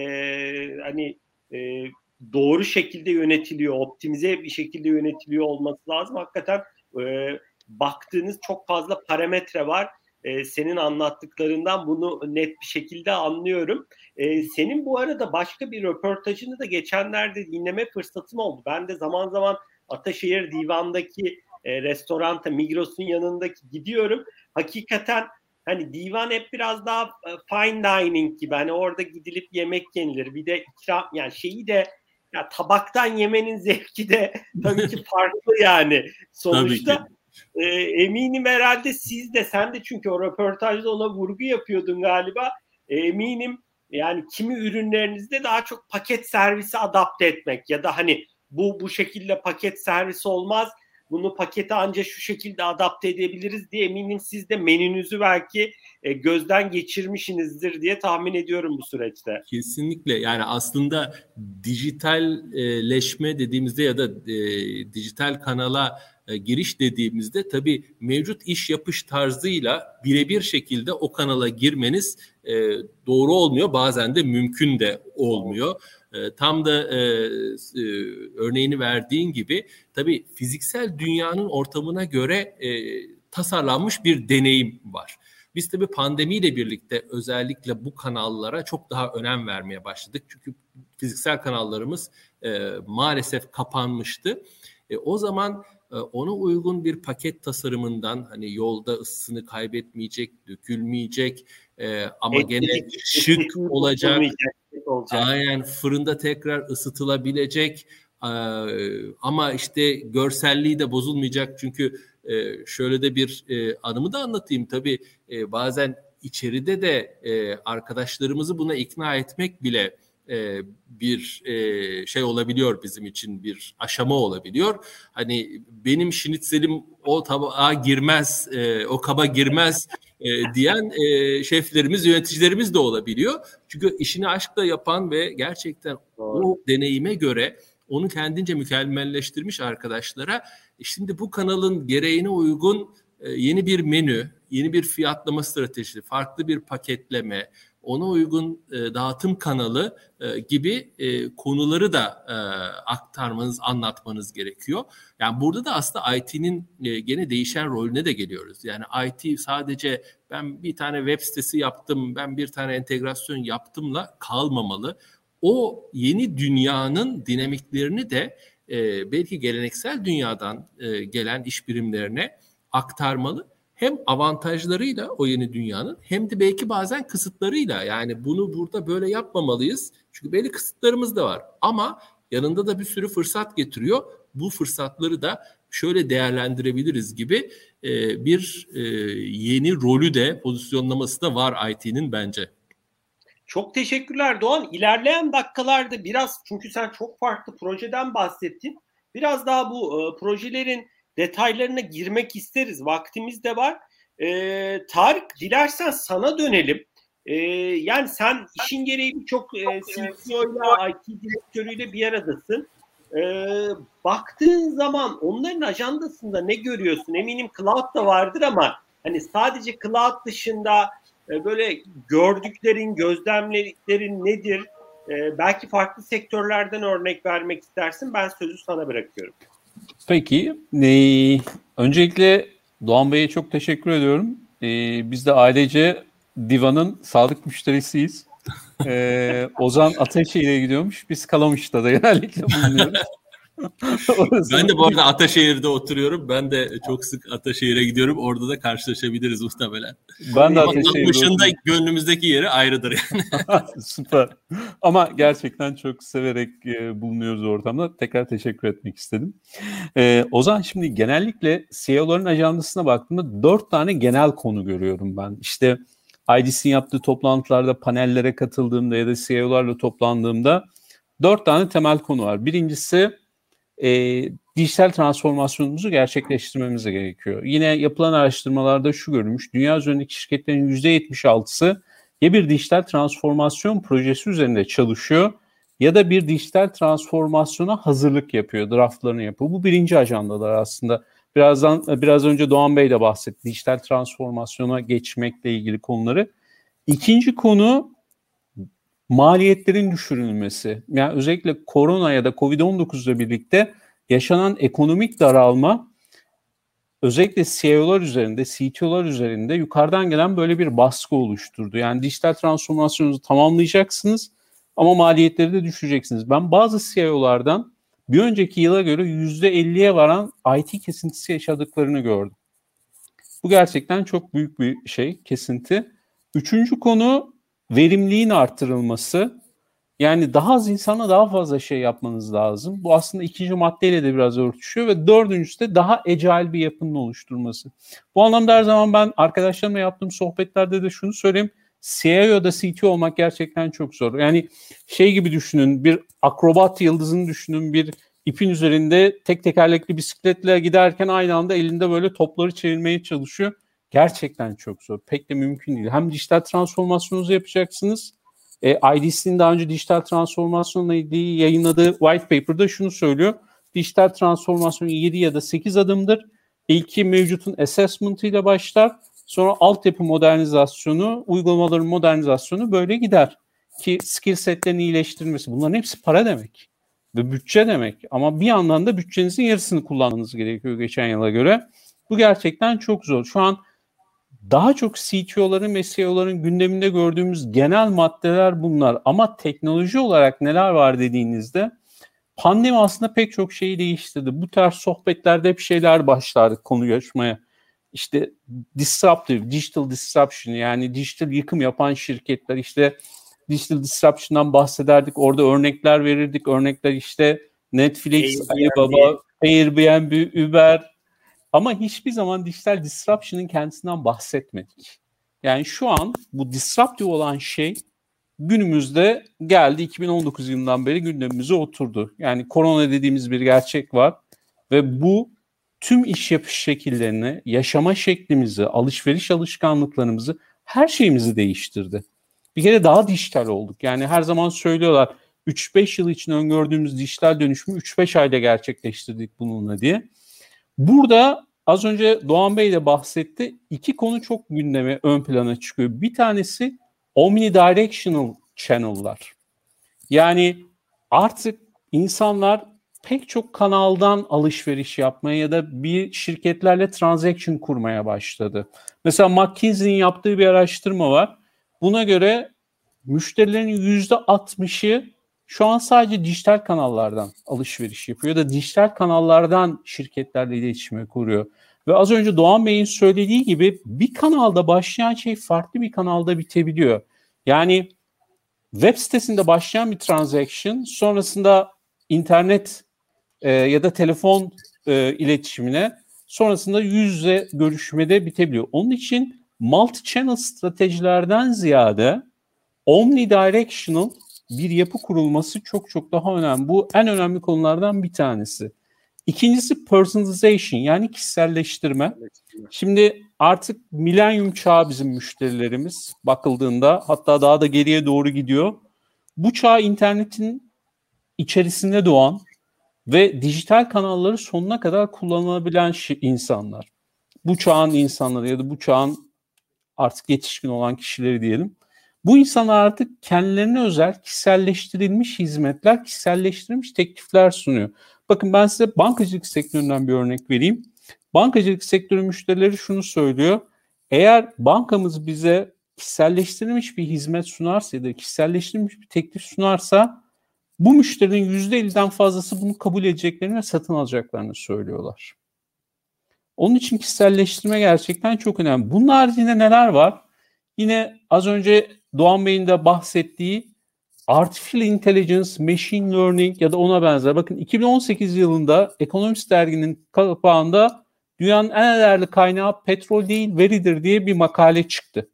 hani e, doğru şekilde yönetiliyor, optimize bir şekilde yönetiliyor olması lazım. Hakikaten e, baktığınız çok fazla parametre var. E, senin anlattıklarından bunu net bir şekilde anlıyorum. E, senin bu arada başka bir röportajını da geçenlerde dinleme fırsatım oldu. Ben de zaman zaman Ataşehir Divan'daki e, restoranta Migros'un yanındaki gidiyorum. Hakikaten hani divan hep biraz daha e, fine dining gibi. Hani orada gidilip yemek yenilir. Bir de ikram yani şeyi de ya tabaktan yemenin zevki de tabii ki farklı yani. Sonuçta e, eminim herhalde siz de sen de çünkü o röportajda ona vurgu yapıyordun galiba. E, eminim yani kimi ürünlerinizde daha çok paket servisi adapte etmek ya da hani bu bu şekilde paket servisi olmaz bunu pakete ancak şu şekilde adapte edebiliriz diye eminim siz de menünüzü belki e, gözden geçirmişsinizdir diye tahmin ediyorum bu süreçte. Kesinlikle yani aslında dijitalleşme dediğimizde ya da e, dijital kanala e, giriş dediğimizde tabii mevcut iş yapış tarzıyla birebir şekilde o kanala girmeniz e, doğru olmuyor. Bazen de mümkün de olmuyor. E, tam da e, e, örneğini verdiğin gibi tabii fiziksel dünyanın ortamına göre e, tasarlanmış bir deneyim var. Biz tabii pandemiyle birlikte özellikle bu kanallara çok daha önem vermeye başladık. Çünkü fiziksel kanallarımız e, maalesef kapanmıştı. E, o zaman e, ona uygun bir paket tasarımından hani yolda ısısını kaybetmeyecek, dökülmeyecek e, ama et, gene şık olacak. Olacak. Aynen fırında tekrar ısıtılabilecek ama işte görselliği de bozulmayacak çünkü şöyle de bir anımı da anlatayım tabii bazen içeride de arkadaşlarımızı buna ikna etmek bile e, bir e, şey olabiliyor bizim için bir aşama olabiliyor. Hani benim şinitselim o tabağa girmez, e, o kaba girmez e, diyen e, şeflerimiz, yöneticilerimiz de olabiliyor. Çünkü işini aşkla yapan ve gerçekten o deneyime göre onu kendince mükemmelleştirmiş arkadaşlara şimdi bu kanalın gereğine uygun yeni bir menü, yeni bir fiyatlama stratejisi, farklı bir paketleme, ona uygun e, dağıtım kanalı e, gibi e, konuları da e, aktarmanız, anlatmanız gerekiyor. Yani burada da aslında IT'nin e, gene değişen rolüne de geliyoruz. Yani IT sadece ben bir tane web sitesi yaptım, ben bir tane entegrasyon yaptımla kalmamalı. O yeni dünyanın dinamiklerini de e, belki geleneksel dünyadan e, gelen iş birimlerine aktarmalı hem avantajlarıyla o yeni dünyanın hem de belki bazen kısıtlarıyla yani bunu burada böyle yapmamalıyız. Çünkü belli kısıtlarımız da var ama yanında da bir sürü fırsat getiriyor. Bu fırsatları da şöyle değerlendirebiliriz gibi e, bir e, yeni rolü de pozisyonlaması da var IT'nin bence. Çok teşekkürler Doğan. İlerleyen dakikalarda biraz çünkü sen çok farklı projeden bahsettin. Biraz daha bu e, projelerin detaylarına girmek isteriz. Vaktimiz de var. E, Tarık dilersen sana dönelim. E, yani sen işin gereği birçok e, CTO ile IT direktörüyle bir aradasın. E, baktığın zaman onların ajandasında ne görüyorsun? Eminim cloud da vardır ama hani sadece cloud dışında e, böyle gördüklerin, gözlemlediklerin nedir? E, belki farklı sektörlerden örnek vermek istersin. Ben sözü sana bırakıyorum. Peki. E, öncelikle Doğan Bey'e çok teşekkür ediyorum. E, biz de ailece Diva'nın sağlık müşterisiyiz. E, Ozan Ateşehir'e gidiyormuş. Biz Kalamış'ta da genellikle bulunuyoruz. Ben de bu arada Ataşehir'de oturuyorum. Ben de çok sık Ataşehir'e gidiyorum. Orada da karşılaşabiliriz muhtemelen. Ben de Ataşehir'de gönlümüzdeki yeri ayrıdır yani. Süper. Ama gerçekten çok severek e, bulunuyoruz ortamda. Tekrar teşekkür etmek istedim. E, Ozan şimdi genellikle CEO'ların ajandasına baktığımda dört tane genel konu görüyorum ben. İşte IDC'nin yaptığı toplantılarda panellere katıldığımda ya da CEO'larla toplandığımda dört tane temel konu var. Birincisi e, dijital transformasyonumuzu gerçekleştirmemiz gerekiyor. Yine yapılan araştırmalarda şu görülmüş, dünya üzerindeki şirketlerin %76'sı ya bir dijital transformasyon projesi üzerinde çalışıyor ya da bir dijital transformasyona hazırlık yapıyor, draftlarını yapıyor. Bu birinci ajandalar aslında. Birazdan biraz önce Doğan Bey de bahsetti dijital transformasyona geçmekle ilgili konuları. İkinci konu maliyetlerin düşürülmesi. Yani özellikle korona ya da Covid-19 ile birlikte yaşanan ekonomik daralma özellikle CEO'lar üzerinde, CTO'lar üzerinde yukarıdan gelen böyle bir baskı oluşturdu. Yani dijital transformasyonunuzu tamamlayacaksınız ama maliyetleri de düşüreceksiniz. Ben bazı CEO'lardan bir önceki yıla göre %50'ye varan IT kesintisi yaşadıklarını gördüm. Bu gerçekten çok büyük bir şey, kesinti. Üçüncü konu verimliliğin artırılması yani daha az insana daha fazla şey yapmanız lazım. Bu aslında ikinci maddeyle de biraz örtüşüyor ve dördüncüsü de daha ecel bir yapının oluşturması. Bu anlamda her zaman ben arkadaşlarımla yaptığım sohbetlerde de şunu söyleyeyim. CEO ya da CTO olmak gerçekten çok zor. Yani şey gibi düşünün bir akrobat yıldızını düşünün bir ipin üzerinde tek tekerlekli bisikletle giderken aynı anda elinde böyle topları çevirmeye çalışıyor. Gerçekten çok zor. Pek de mümkün değil. Hem dijital transformasyonunuzu yapacaksınız. E, IDC'nin daha önce dijital transformasyonla ilgili yayınladığı white paper'da şunu söylüyor. Dijital transformasyon 7 ya da 8 adımdır. İlki mevcutun assessment ile başlar. Sonra altyapı modernizasyonu, uygulamaların modernizasyonu böyle gider. Ki skill setlerin iyileştirilmesi. Bunların hepsi para demek. Ve bütçe demek. Ama bir yandan da bütçenizin yarısını kullanmanız gerekiyor geçen yıla göre. Bu gerçekten çok zor. Şu an daha çok CTO'ların ve CEO'ların gündeminde gördüğümüz genel maddeler bunlar. Ama teknoloji olarak neler var dediğinizde pandemi aslında pek çok şeyi değiştirdi. Bu tarz sohbetlerde hep şeyler başlardı konu yaşmaya. İşte disruptive, digital disruption yani dijital yıkım yapan şirketler işte digital disruption'dan bahsederdik. Orada örnekler verirdik. Örnekler işte Netflix, Alibaba, Airbnb, Uber, ama hiçbir zaman dijital disruption'ın kendisinden bahsetmedik. Yani şu an bu disruptive olan şey günümüzde geldi 2019 yılından beri gündemimize oturdu. Yani korona dediğimiz bir gerçek var ve bu tüm iş yapış şekillerini, yaşama şeklimizi, alışveriş alışkanlıklarımızı, her şeyimizi değiştirdi. Bir kere daha dijital olduk. Yani her zaman söylüyorlar 3-5 yıl için öngördüğümüz dijital dönüşümü 3-5 ayda gerçekleştirdik bununla diye. Burada az önce Doğan Bey de bahsetti. İki konu çok gündeme ön plana çıkıyor. Bir tanesi omnidirectional channel'lar. Yani artık insanlar pek çok kanaldan alışveriş yapmaya ya da bir şirketlerle transaction kurmaya başladı. Mesela McKinsey'nin yaptığı bir araştırma var. Buna göre müşterilerin yüzde 60'ı şu an sadece dijital kanallardan alışveriş yapıyor ya da dijital kanallardan şirketlerle iletişime kuruyor. Ve az önce Doğan Bey'in söylediği gibi bir kanalda başlayan şey farklı bir kanalda bitebiliyor. Yani web sitesinde başlayan bir transaction sonrasında internet e, ya da telefon e, iletişimine sonrasında yüz yüze görüşmede bitebiliyor. Onun için multi-channel stratejilerden ziyade omnidirectional bir yapı kurulması çok çok daha önemli. Bu en önemli konulardan bir tanesi. İkincisi personalization yani kişiselleştirme. Şimdi artık milenyum çağı bizim müşterilerimiz bakıldığında hatta daha da geriye doğru gidiyor. Bu çağ internetin içerisinde doğan ve dijital kanalları sonuna kadar kullanılabilen insanlar. Bu çağın insanları ya da bu çağın artık yetişkin olan kişileri diyelim. Bu insanlar artık kendilerine özel kişiselleştirilmiş hizmetler, kişiselleştirilmiş teklifler sunuyor. Bakın ben size bankacılık sektöründen bir örnek vereyim. Bankacılık sektörü müşterileri şunu söylüyor. Eğer bankamız bize kişiselleştirilmiş bir hizmet sunarsa ya da kişiselleştirilmiş bir teklif sunarsa bu müşterinin %50'den fazlası bunu kabul edeceklerini ve satın alacaklarını söylüyorlar. Onun için kişiselleştirme gerçekten çok önemli. Bunun haricinde neler var? Yine az önce Doğan Bey'in de bahsettiği Artificial Intelligence, Machine Learning ya da ona benzer. Bakın 2018 yılında Economist derginin kapağında dünyanın en değerli kaynağı petrol değil veridir diye bir makale çıktı.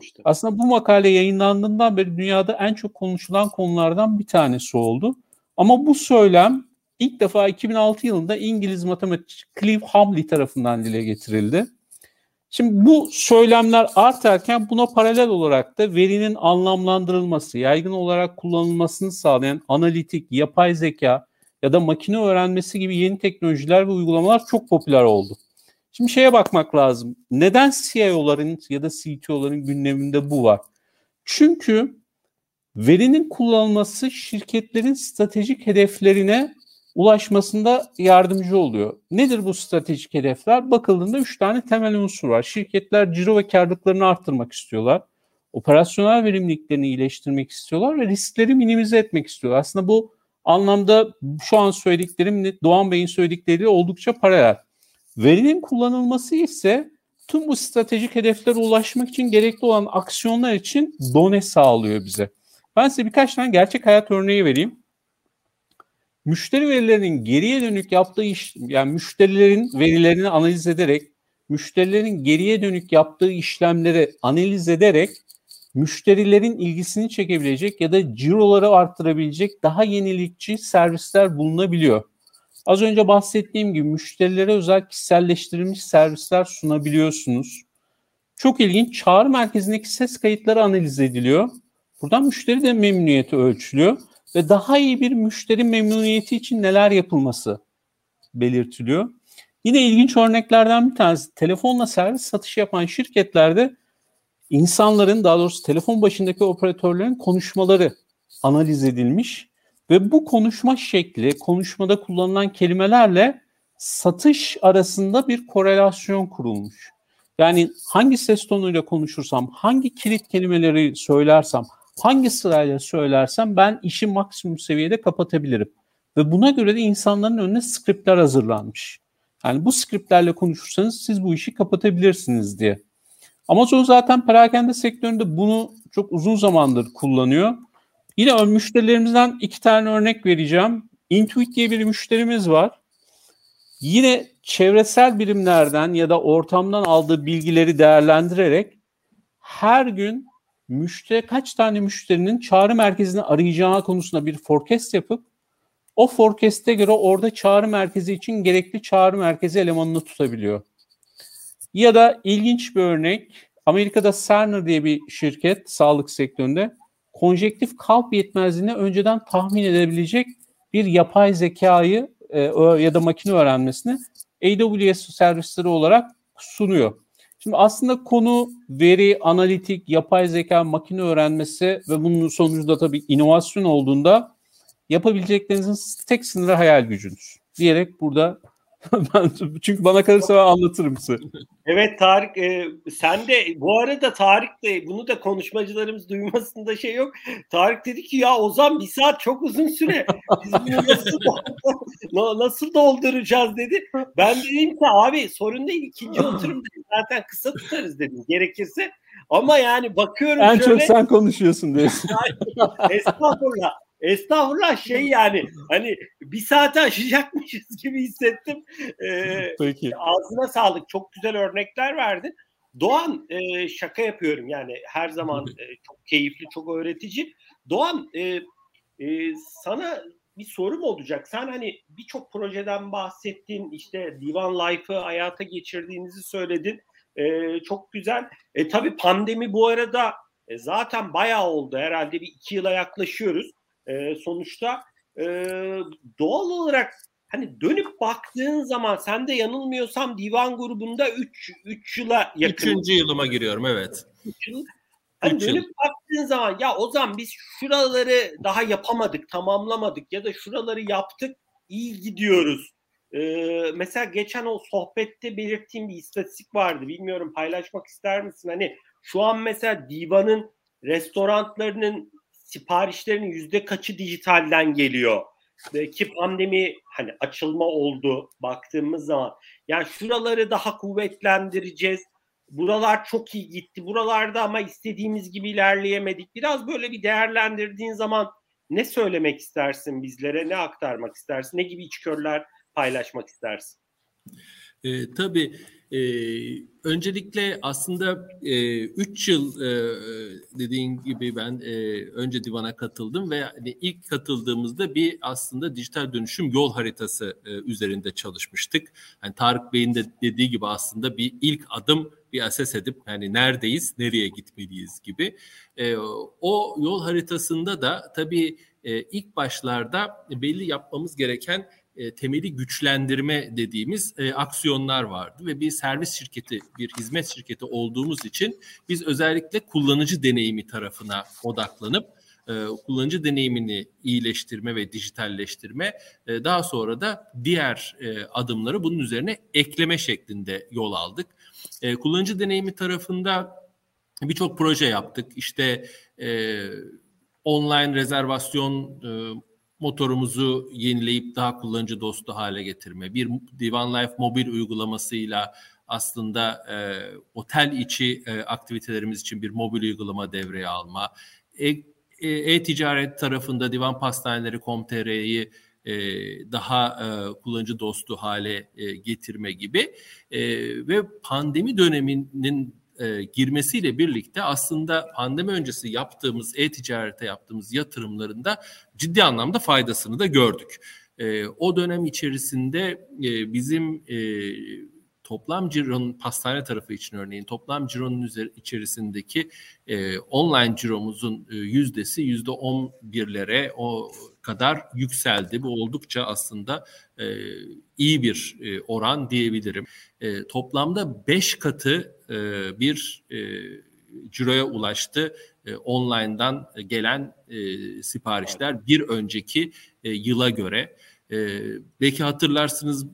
İşte. Aslında bu makale yayınlandığından beri dünyada en çok konuşulan konulardan bir tanesi oldu. Ama bu söylem ilk defa 2006 yılında İngiliz matematikçi Clive Hamley tarafından dile getirildi. Şimdi bu söylemler artarken buna paralel olarak da verinin anlamlandırılması, yaygın olarak kullanılmasını sağlayan analitik, yapay zeka ya da makine öğrenmesi gibi yeni teknolojiler ve uygulamalar çok popüler oldu. Şimdi şeye bakmak lazım. Neden CIO'ların ya da CTO'ların gündeminde bu var? Çünkü verinin kullanılması şirketlerin stratejik hedeflerine ulaşmasında yardımcı oluyor. Nedir bu stratejik hedefler? Bakıldığında üç tane temel unsur var. Şirketler ciro ve karlılıklarını arttırmak istiyorlar. Operasyonel verimliliklerini iyileştirmek istiyorlar ve riskleri minimize etmek istiyorlar. Aslında bu anlamda şu an söylediklerim Doğan Bey'in söyledikleriyle oldukça paralel. Verinin kullanılması ise tüm bu stratejik hedeflere ulaşmak için gerekli olan aksiyonlar için done sağlıyor bize. Ben size birkaç tane gerçek hayat örneği vereyim müşteri verilerinin geriye dönük yaptığı iş yani müşterilerin verilerini analiz ederek müşterilerin geriye dönük yaptığı işlemleri analiz ederek müşterilerin ilgisini çekebilecek ya da ciroları arttırabilecek daha yenilikçi servisler bulunabiliyor. Az önce bahsettiğim gibi müşterilere özel kişiselleştirilmiş servisler sunabiliyorsunuz. Çok ilginç çağrı merkezindeki ses kayıtları analiz ediliyor. Buradan müşteri de memnuniyeti ölçülüyor ve daha iyi bir müşteri memnuniyeti için neler yapılması belirtiliyor. Yine ilginç örneklerden bir tanesi telefonla servis satış yapan şirketlerde insanların daha doğrusu telefon başındaki operatörlerin konuşmaları analiz edilmiş ve bu konuşma şekli, konuşmada kullanılan kelimelerle satış arasında bir korelasyon kurulmuş. Yani hangi ses tonuyla konuşursam, hangi kilit kelimeleri söylersem, hangi sırayla söylersem ben işi maksimum seviyede kapatabilirim. Ve buna göre de insanların önüne skriptler hazırlanmış. Yani bu skriptlerle konuşursanız siz bu işi kapatabilirsiniz diye. Amazon zaten perakende sektöründe bunu çok uzun zamandır kullanıyor. Yine müşterilerimizden iki tane örnek vereceğim. Intuit diye bir müşterimiz var. Yine çevresel birimlerden ya da ortamdan aldığı bilgileri değerlendirerek her gün müşteri kaç tane müşterinin çağrı merkezini arayacağı konusunda bir forecast yapıp o forecast'e göre orada çağrı merkezi için gerekli çağrı merkezi elemanını tutabiliyor. Ya da ilginç bir örnek Amerika'da Cerner diye bir şirket sağlık sektöründe konjektif kalp yetmezliğini önceden tahmin edebilecek bir yapay zekayı e, ya da makine öğrenmesini AWS servisleri olarak sunuyor. Şimdi aslında konu veri, analitik, yapay zeka, makine öğrenmesi ve bunun sonucunda tabii inovasyon olduğunda yapabileceklerinizin tek sınırı hayal gücünüz diyerek burada çünkü bana kalırsa anlatırım size. Evet Tarık e, sen de bu arada Tarık da bunu da konuşmacılarımız duymasında şey yok. Tarık dedi ki ya Ozan bir saat çok uzun süre. Biz bunu nasıl, nasıl dolduracağız dedi. Ben dedim ki abi sorun değil ikinci oturum dedim. Zaten kısa tutarız dedim gerekirse. Ama yani bakıyorum en şöyle. En çok sen konuşuyorsun diyorsun. Estağfurullah. Estağfurullah şey yani hani bir saate aşacakmışız gibi hissettim. Ee, Peki. Ağzına sağlık. Çok güzel örnekler verdin. Doğan e, şaka yapıyorum yani her zaman e, çok keyifli, çok öğretici. Doğan e, e, sana bir sorum olacak. Sen hani birçok projeden bahsettin, işte Divan Life'ı hayata geçirdiğinizi söyledin. E, çok güzel. E, tabii pandemi bu arada e, zaten bayağı oldu. Herhalde bir iki yıla yaklaşıyoruz. E, sonuçta e, doğal olarak hani dönüp baktığın zaman sen de yanılmıyorsam divan grubunda 3 3 yıla yakın. Üçüncü yılıma giriyorum evet. 3 yıl. Hani dönüp yıl. baktığın zaman ya o zaman biz şuraları daha yapamadık, tamamlamadık ya da şuraları yaptık, iyi gidiyoruz. Ee, mesela geçen o sohbette belirttiğim bir istatistik vardı. Bilmiyorum paylaşmak ister misin? Hani şu an mesela Diva'nın restoranlarının siparişlerinin yüzde kaçı dijitalden geliyor? Ki pandemi hani açılma oldu baktığımız zaman. Yani şuraları daha kuvvetlendireceğiz. Buralar çok iyi gitti. Buralarda ama istediğimiz gibi ilerleyemedik. Biraz böyle bir değerlendirdiğin zaman ne söylemek istersin bizlere? Ne aktarmak istersin? Ne gibi içgörüler paylaşmak istersin? E, tabii e, öncelikle aslında 3 e, yıl e, dediğin gibi ben e, önce divana katıldım ve hani ilk katıldığımızda bir aslında dijital dönüşüm yol haritası e, üzerinde çalışmıştık. Hani Tarık Bey'in de dediği gibi aslında bir ilk adım bir ases edip hani neredeyiz, nereye gitmeliyiz gibi. E, o yol haritasında da tabii e, ilk başlarda belli yapmamız gereken e, temeli güçlendirme dediğimiz e, aksiyonlar vardı ve bir servis şirketi, bir hizmet şirketi olduğumuz için biz özellikle kullanıcı deneyimi tarafına odaklanıp e, kullanıcı deneyimini iyileştirme ve dijitalleştirme e, daha sonra da diğer e, adımları bunun üzerine ekleme şeklinde yol aldık. E, kullanıcı deneyimi tarafında birçok proje yaptık. İşte e, online rezervasyon e, motorumuzu yenileyip daha kullanıcı dostu hale getirme, bir Divan Life mobil uygulamasıyla aslında e, otel içi e, aktivitelerimiz için bir mobil uygulama devreye alma, e, e, e-ticaret tarafında Divan Pastaneleri Com.tr'yi e, daha e, kullanıcı dostu hale e, getirme gibi e, ve pandemi döneminin e, girmesiyle birlikte aslında pandemi öncesi yaptığımız e-ticarete yaptığımız yatırımlarında ciddi anlamda faydasını da gördük. E, o dönem içerisinde e, bizim e, toplam cironun pastane tarafı için örneğin toplam cironun üzeri, içerisindeki e, online ciromuzun e, yüzdesi yüzde on birlere o kadar yükseldi. Bu oldukça aslında e, iyi bir e, oran diyebilirim. E, toplamda beş katı e, bir e, ciroya ulaştı e, online'dan gelen e, siparişler bir önceki e, yıla göre. E, belki hatırlarsınız e,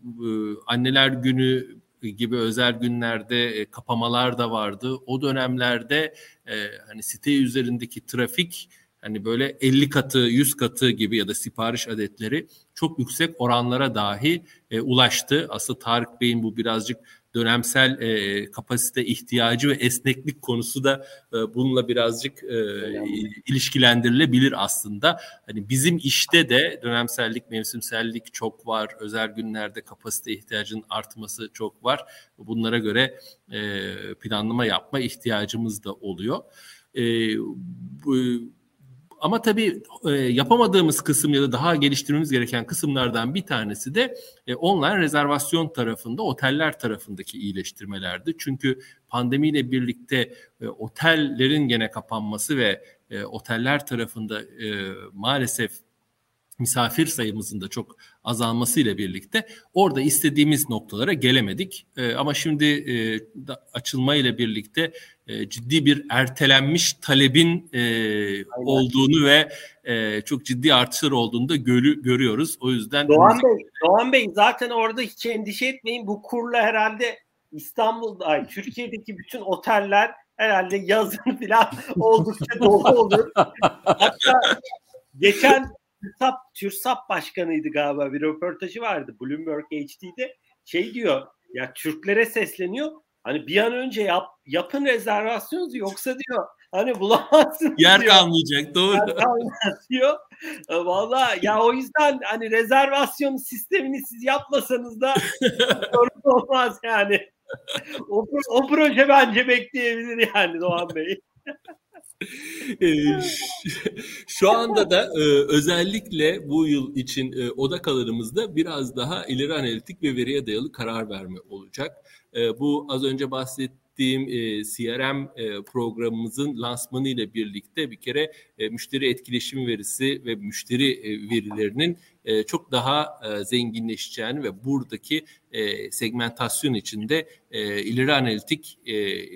anneler günü gibi özel günlerde e, kapamalar da vardı. O dönemlerde e, hani site üzerindeki trafik hani böyle 50 katı, 100 katı gibi ya da sipariş adetleri çok yüksek oranlara dahi e, ulaştı. Aslında Tarık Bey'in bu birazcık dönemsel e, kapasite ihtiyacı ve esneklik konusu da e, bununla birazcık e, ilişkilendirilebilir aslında. Hani bizim işte de dönemsellik, mevsimsellik çok var. Özel günlerde kapasite ihtiyacının artması çok var. Bunlara göre e, planlama yapma ihtiyacımız da oluyor. E, bu, ama tabii e, yapamadığımız kısım ya da daha geliştirmemiz gereken kısımlardan bir tanesi de e, online rezervasyon tarafında, oteller tarafındaki iyileştirmelerdi. Çünkü pandemiyle birlikte e, otellerin gene kapanması ve e, oteller tarafında e, maalesef misafir sayımızın da çok azalmasıyla birlikte orada istediğimiz noktalara gelemedik. E, ama şimdi e, açılma ile birlikte e, ciddi bir ertelenmiş talebin e, olduğunu ve e, çok ciddi artışlar olduğunu da görü, görüyoruz. O yüzden Doğan Bey, Doğan Bey zaten orada hiç endişe etmeyin. Bu kurla herhalde İstanbul'da, ay, Türkiye'deki bütün oteller herhalde yazın falan oldukça dolu olur. Hatta geçen TÜRSAP, TÜRSAP başkanıydı galiba bir röportajı vardı Bloomberg HD'de. Şey diyor ya Türklere sesleniyor. Hani bir an önce yap, yapın rezervasyonunuzu yoksa diyor hani bulamazsınız Yer diyor. kalmayacak doğru. Yer kalmayacak diyor. E, Valla ya o yüzden hani rezervasyon sistemini siz yapmasanız da sorun olmaz yani. O, o proje bence bekleyebilir yani Doğan Bey. Ee, şu anda da e, özellikle bu yıl için e, odakalarımızda biraz daha ileri analitik ve veriye dayalı karar verme olacak. E, bu az önce bahsettiğim e, CRM programımızın lansmanı ile birlikte bir kere müşteri etkileşim verisi ve müşteri verilerinin e, çok daha e, zenginleşeceğini ve buradaki e, segmentasyon içinde ileri analitik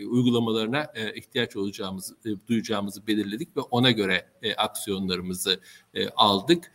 uygulamalarına ihtiyaç olacağımızı duyacağımızı belirledik ve ona göre aksiyonlarımızı aldık.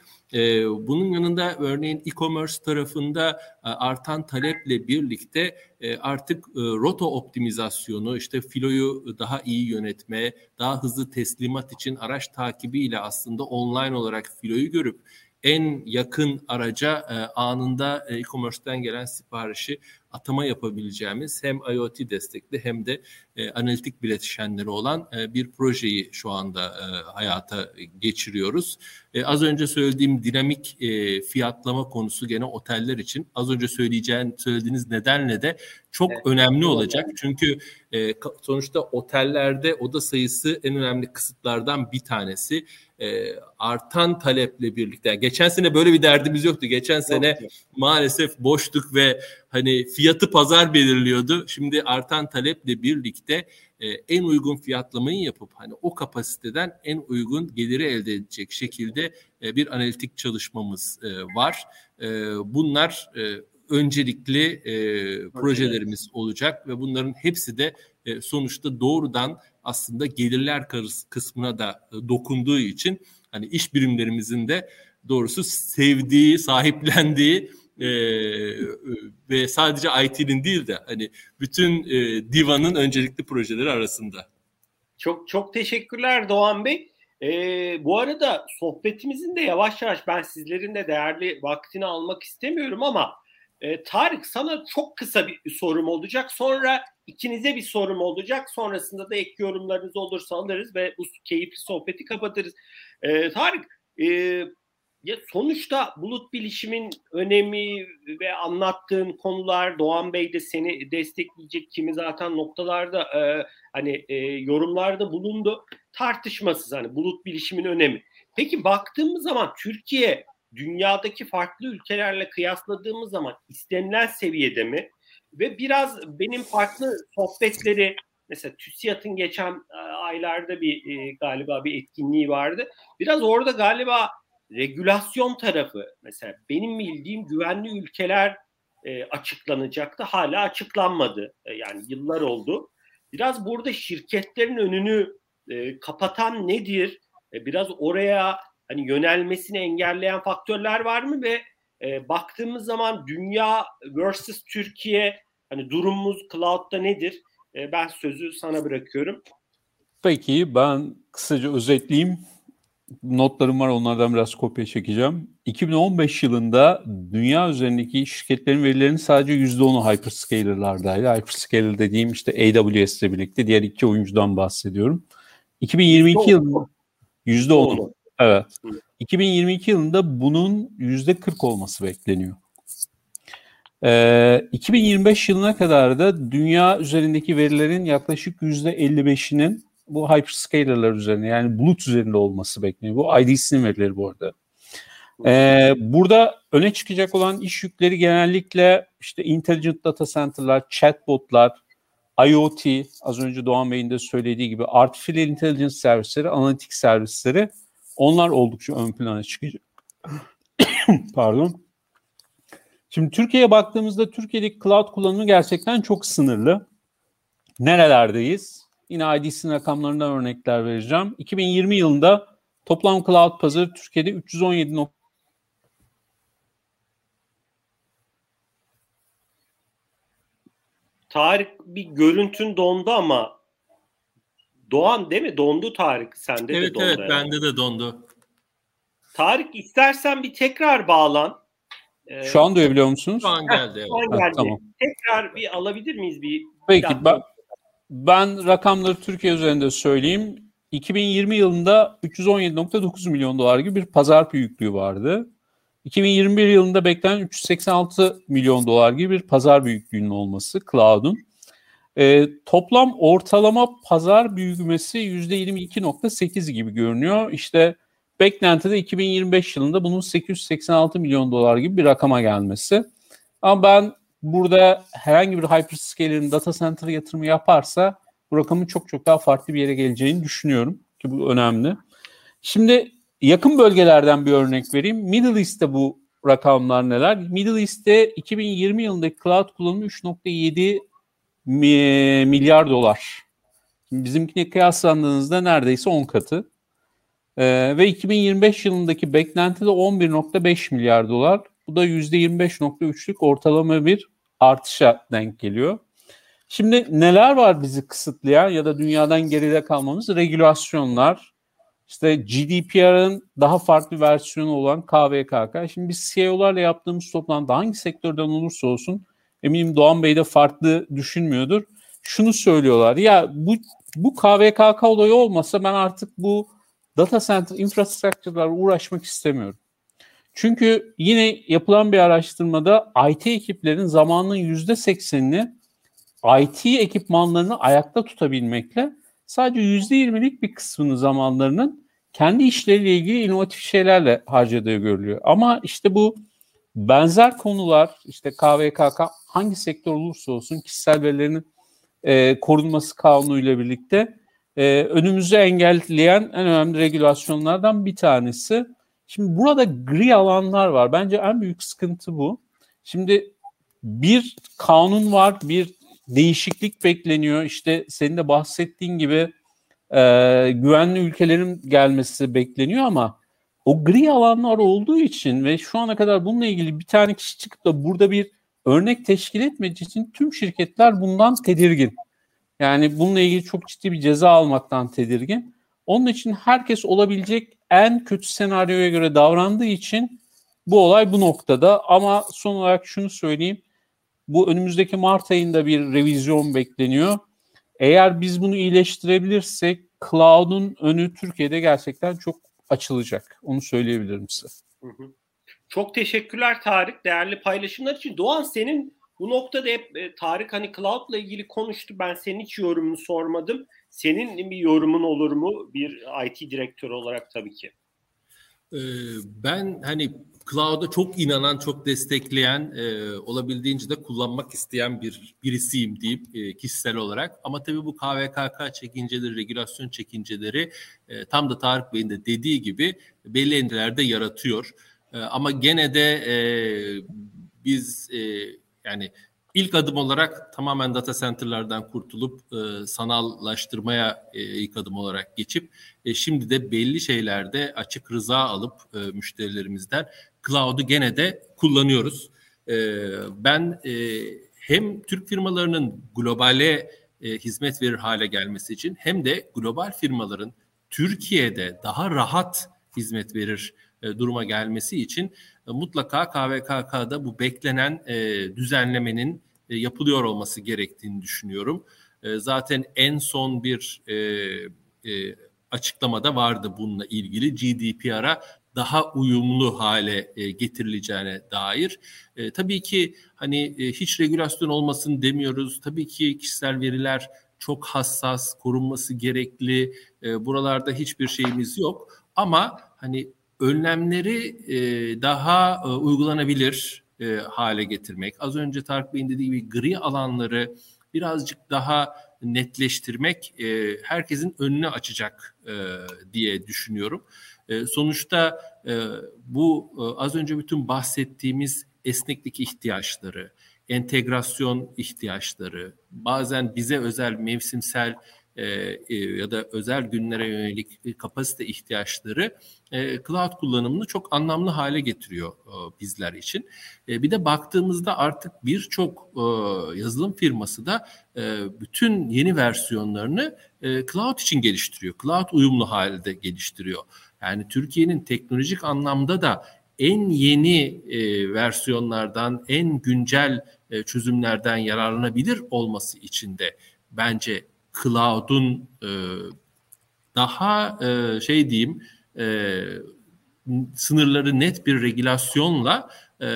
Bunun yanında örneğin e-commerce tarafında artan taleple birlikte artık e, rota optimizasyonu, işte filoyu daha iyi yönetme, daha hızlı teslimat için araç takibiyle aslında online olarak filoyu görüp en yakın araca e, anında e, e-commerce'ten gelen siparişi atama yapabileceğimiz hem IoT destekli hem de e, analitik bileşenleri olan e, bir projeyi şu anda e, hayata geçiriyoruz. E, az önce söylediğim dinamik e, fiyatlama konusu gene oteller için az önce söyleyeceğin söylediğiniz nedenle de çok evet. önemli olacak. Çünkü e, sonuçta otellerde oda sayısı en önemli kısıtlardan bir tanesi. E, artan taleple birlikte. Yani geçen sene böyle bir derdimiz yoktu. Geçen sene Yok. maalesef boştuk ve hani fiyatı pazar belirliyordu. Şimdi artan taleple birlikte e, en uygun fiyatlamayı yapıp hani o kapasiteden en uygun geliri elde edecek şekilde e, bir analitik çalışmamız e, var. E, bunlar e, öncelikli e, projelerimiz olacak ve bunların hepsi de e, sonuçta doğrudan aslında gelirler kısmına da e, dokunduğu için hani iş birimlerimizin de doğrusu sevdiği, sahiplendiği e, ve sadece IT'nin değil de hani bütün e, Diva'nın öncelikli projeleri arasında. Çok çok teşekkürler Doğan Bey. E, bu arada sohbetimizin de yavaş yavaş ben sizlerin de değerli vaktini almak istemiyorum ama e, Tarık sana çok kısa bir sorum olacak. Sonra ikinize bir sorum olacak. Sonrasında da ek yorumlarınız olursa alırız ve bu keyifli sohbeti kapatırız. E, Tarık e, ya sonuçta bulut bilişimin önemi ve anlattığın konular Doğan Bey de seni destekleyecek kimi zaten noktalarda e, hani e, yorumlarda bulundu. Tartışmasız hani bulut bilişimin önemi. Peki baktığımız zaman Türkiye dünyadaki farklı ülkelerle kıyasladığımız zaman istenilen seviyede mi? Ve biraz benim farklı sohbetleri mesela TÜSİAD'ın geçen e, aylarda bir e, galiba bir etkinliği vardı. Biraz orada galiba regülasyon tarafı mesela benim bildiğim güvenli ülkeler e, açıklanacaktı. Hala açıklanmadı. E, yani yıllar oldu. Biraz burada şirketlerin önünü e, kapatan nedir? E, biraz oraya hani yönelmesini engelleyen faktörler var mı ve e, baktığımız zaman dünya versus Türkiye hani durumumuz cloud'da nedir? E, ben sözü sana bırakıyorum. Peki ben kısaca özetleyeyim. Notlarım var onlardan biraz kopya çekeceğim. 2015 yılında dünya üzerindeki şirketlerin verilerinin sadece %10'u hyperscaler'lardaydı. Hyperscaler dediğim işte AWS ile birlikte diğer iki oyuncudan bahsediyorum. 2022 yılında %10'u. Evet. 2022 yılında bunun %40 olması bekleniyor. Ee, 2025 yılına kadar da dünya üzerindeki verilerin yaklaşık %55'inin bu hyperscaler'lar üzerine yani bulut üzerinde olması bekleniyor. Bu IDC'nin verileri bu arada. Ee, burada öne çıkacak olan iş yükleri genellikle işte intelligent data center'lar, chatbot'lar, IoT, az önce Doğan Bey'in de söylediği gibi artificial intelligence servisleri, analitik servisleri onlar oldukça ön plana çıkacak. Pardon. Şimdi Türkiye'ye baktığımızda Türkiye'deki cloud kullanımı gerçekten çok sınırlı. Nerelerdeyiz? Yine IDC'nin rakamlarından örnekler vereceğim. 2020 yılında toplam cloud pazarı Türkiye'de 317 Tarık bir görüntün dondu ama Doğan değil mi? Dondu Tarık. Sende evet, de dondu. Evet evet bende de dondu. Tarık istersen bir tekrar bağlan. Ee, şu an duyabiliyor musunuz? Şu an geldi. Şu an geldi. Ha, tamam. Tekrar bir alabilir miyiz? bir? Peki ben, ben rakamları Türkiye üzerinde söyleyeyim. 2020 yılında 317.9 milyon dolar gibi bir pazar büyüklüğü vardı. 2021 yılında beklenen 386 milyon dolar gibi bir pazar büyüklüğünün olması cloud'un. E, toplam ortalama pazar büyümesi %22.8 gibi görünüyor. İşte beklentide 2025 yılında bunun 886 milyon dolar gibi bir rakama gelmesi. Ama ben burada herhangi bir hyperscaler'in data center yatırımı yaparsa bu rakamın çok çok daha farklı bir yere geleceğini düşünüyorum ki bu önemli. Şimdi yakın bölgelerden bir örnek vereyim. Middle East'te bu rakamlar neler? Middle East'te 2020 yılındaki cloud kullanımı 3.7 milyar dolar. Bizimkine kıyaslandığınızda neredeyse 10 katı. Ee, ve 2025 yılındaki beklenti de 11.5 milyar dolar. Bu da %25.3'lük ortalama bir artışa denk geliyor. Şimdi neler var bizi kısıtlayan ya da dünyadan geride kalmamız? Regülasyonlar, işte GDPR'ın daha farklı versiyonu olan KVKK. Şimdi biz CEO'larla yaptığımız toplantıda hangi sektörden olursa olsun eminim Doğan Bey de farklı düşünmüyordur. Şunu söylüyorlar ya bu bu KVKK olayı olmasa ben artık bu data center infrastructure'larla uğraşmak istemiyorum. Çünkü yine yapılan bir araştırmada IT ekiplerin zamanının yüzde seksenini IT ekipmanlarını ayakta tutabilmekle sadece yüzde yirmilik bir kısmını zamanlarının kendi işleriyle ilgili inovatif şeylerle harcadığı görülüyor. Ama işte bu benzer konular işte KVKK hangi sektör olursa olsun kişisel verilerinin e, korunması kanunuyla birlikte e, önümüzü engelleyen en önemli regülasyonlardan bir tanesi. Şimdi burada gri alanlar var. Bence en büyük sıkıntı bu. Şimdi bir kanun var, bir değişiklik bekleniyor. İşte senin de bahsettiğin gibi e, güvenli ülkelerin gelmesi bekleniyor ama o gri alanlar olduğu için ve şu ana kadar bununla ilgili bir tane kişi çıkıp da burada bir örnek teşkil etmediği için tüm şirketler bundan tedirgin. Yani bununla ilgili çok ciddi bir ceza almaktan tedirgin. Onun için herkes olabilecek en kötü senaryoya göre davrandığı için bu olay bu noktada. Ama son olarak şunu söyleyeyim. Bu önümüzdeki Mart ayında bir revizyon bekleniyor. Eğer biz bunu iyileştirebilirsek cloud'un önü Türkiye'de gerçekten çok açılacak. Onu söyleyebilirim size. Çok teşekkürler Tarık değerli paylaşımlar için. Doğan senin bu noktada hep e, Tarık hani cloud'la ilgili konuştu. Ben senin hiç yorumunu sormadım. Senin bir yorumun olur mu bir IT direktörü olarak tabii ki? Ee, ben hani cloud'a çok inanan, çok destekleyen, e, olabildiğince de kullanmak isteyen bir birisiyim deyip e, kişisel olarak. Ama tabii bu KVKK çekinceleri, regülasyon çekinceleri e, tam da Tarık Bey'in de dediği gibi belli endişelerde yaratıyor. E, ama gene de e, biz e, yani ilk adım olarak tamamen data center'lardan kurtulup e, sanallaştırmaya e, ilk adım olarak geçip e, şimdi de belli şeylerde açık rıza alıp e, müşterilerimizden cloud'u gene de kullanıyoruz. E, ben e, hem Türk firmalarının globale e, hizmet verir hale gelmesi için hem de global firmaların Türkiye'de daha rahat hizmet verir duruma gelmesi için e, mutlaka KVKK'da bu beklenen e, düzenlemenin e, yapılıyor olması gerektiğini düşünüyorum. E, zaten en son bir e, e, açıklamada vardı bununla ilgili GDPR'a daha uyumlu hale e, getirileceğine dair. E, tabii ki hani e, hiç regülasyon olmasın demiyoruz. Tabii ki kişisel veriler çok hassas, korunması gerekli. E, buralarda hiçbir şeyimiz yok. Ama hani önlemleri e, daha e, uygulanabilir e, hale getirmek. Az önce Tarık Bey'in dediği gibi gri alanları birazcık daha netleştirmek e, herkesin önünü açacak e, diye düşünüyorum. E, sonuçta e, bu e, az önce bütün bahsettiğimiz esneklik ihtiyaçları, entegrasyon ihtiyaçları, bazen bize özel mevsimsel ya da özel günlere yönelik kapasite ihtiyaçları e, cloud kullanımını çok anlamlı hale getiriyor e, bizler için. E, bir de baktığımızda artık birçok e, yazılım firması da e, bütün yeni versiyonlarını e, cloud için geliştiriyor. Cloud uyumlu halde geliştiriyor. Yani Türkiye'nin teknolojik anlamda da en yeni e, versiyonlardan, en güncel e, çözümlerden yararlanabilir olması için de bence cloud'un e, daha e, şey diyeyim e, sınırları net bir regülasyonla e,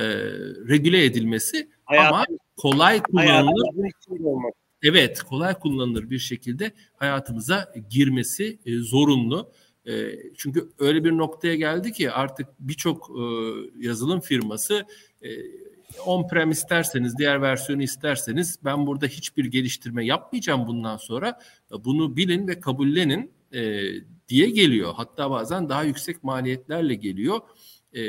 regüle edilmesi Hayatım, ama kolay kullanılır evet kolay kullanılır bir şekilde hayatımıza girmesi e, zorunlu. E, çünkü öyle bir noktaya geldi ki artık birçok e, yazılım firması e, on-prem isterseniz, diğer versiyonu isterseniz ben burada hiçbir geliştirme yapmayacağım bundan sonra. Bunu bilin ve kabullenin e, diye geliyor. Hatta bazen daha yüksek maliyetlerle geliyor. E,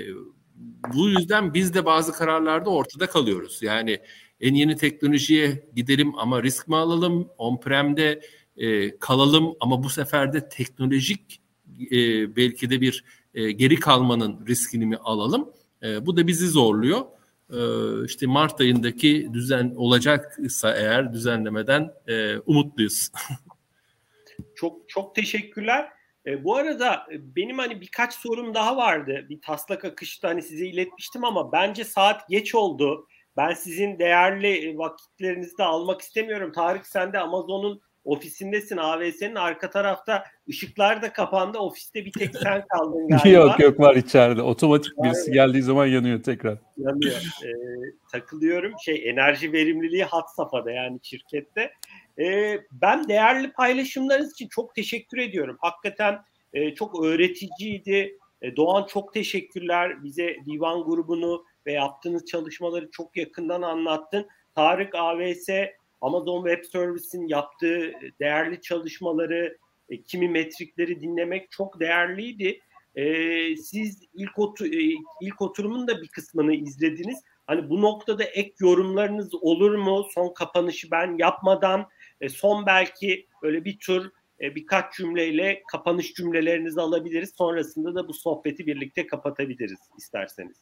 bu yüzden biz de bazı kararlarda ortada kalıyoruz. Yani en yeni teknolojiye gidelim ama risk mi alalım? On-prem'de e, kalalım ama bu sefer de teknolojik e, belki de bir e, geri kalmanın riskini mi alalım? E, bu da bizi zorluyor. E, işte Mart ayındaki düzen olacaksa eğer düzenlemeden e, umutluyuz. çok çok teşekkürler. E, bu arada benim hani birkaç sorum daha vardı. Bir taslak akışta hani size iletmiştim ama bence saat geç oldu. Ben sizin değerli vakitlerinizi de almak istemiyorum. Tarık sen de Amazon'un ofisindesin. AVS'nin arka tarafta ışıklar da kapandı. Ofiste bir tek sen kaldın galiba. yok yok var içeride. Otomatik birisi geldiği zaman yanıyor tekrar. Yanıyor. Ee, takılıyorum. Şey enerji verimliliği hat safhada yani şirkette. Ee, ben değerli paylaşımlarınız için çok teşekkür ediyorum. Hakikaten e, çok öğreticiydi. E, Doğan çok teşekkürler. Bize divan grubunu ve yaptığınız çalışmaları çok yakından anlattın. Tarık AVS Amazon Web Service'in yaptığı değerli çalışmaları, e, kimi metrikleri dinlemek çok değerliydi. E, siz ilk, otu, e, ilk oturumun da bir kısmını izlediniz. Hani bu noktada ek yorumlarınız olur mu? Son kapanışı ben yapmadan e, son belki böyle bir tur e, birkaç cümleyle kapanış cümlelerinizi alabiliriz. Sonrasında da bu sohbeti birlikte kapatabiliriz isterseniz.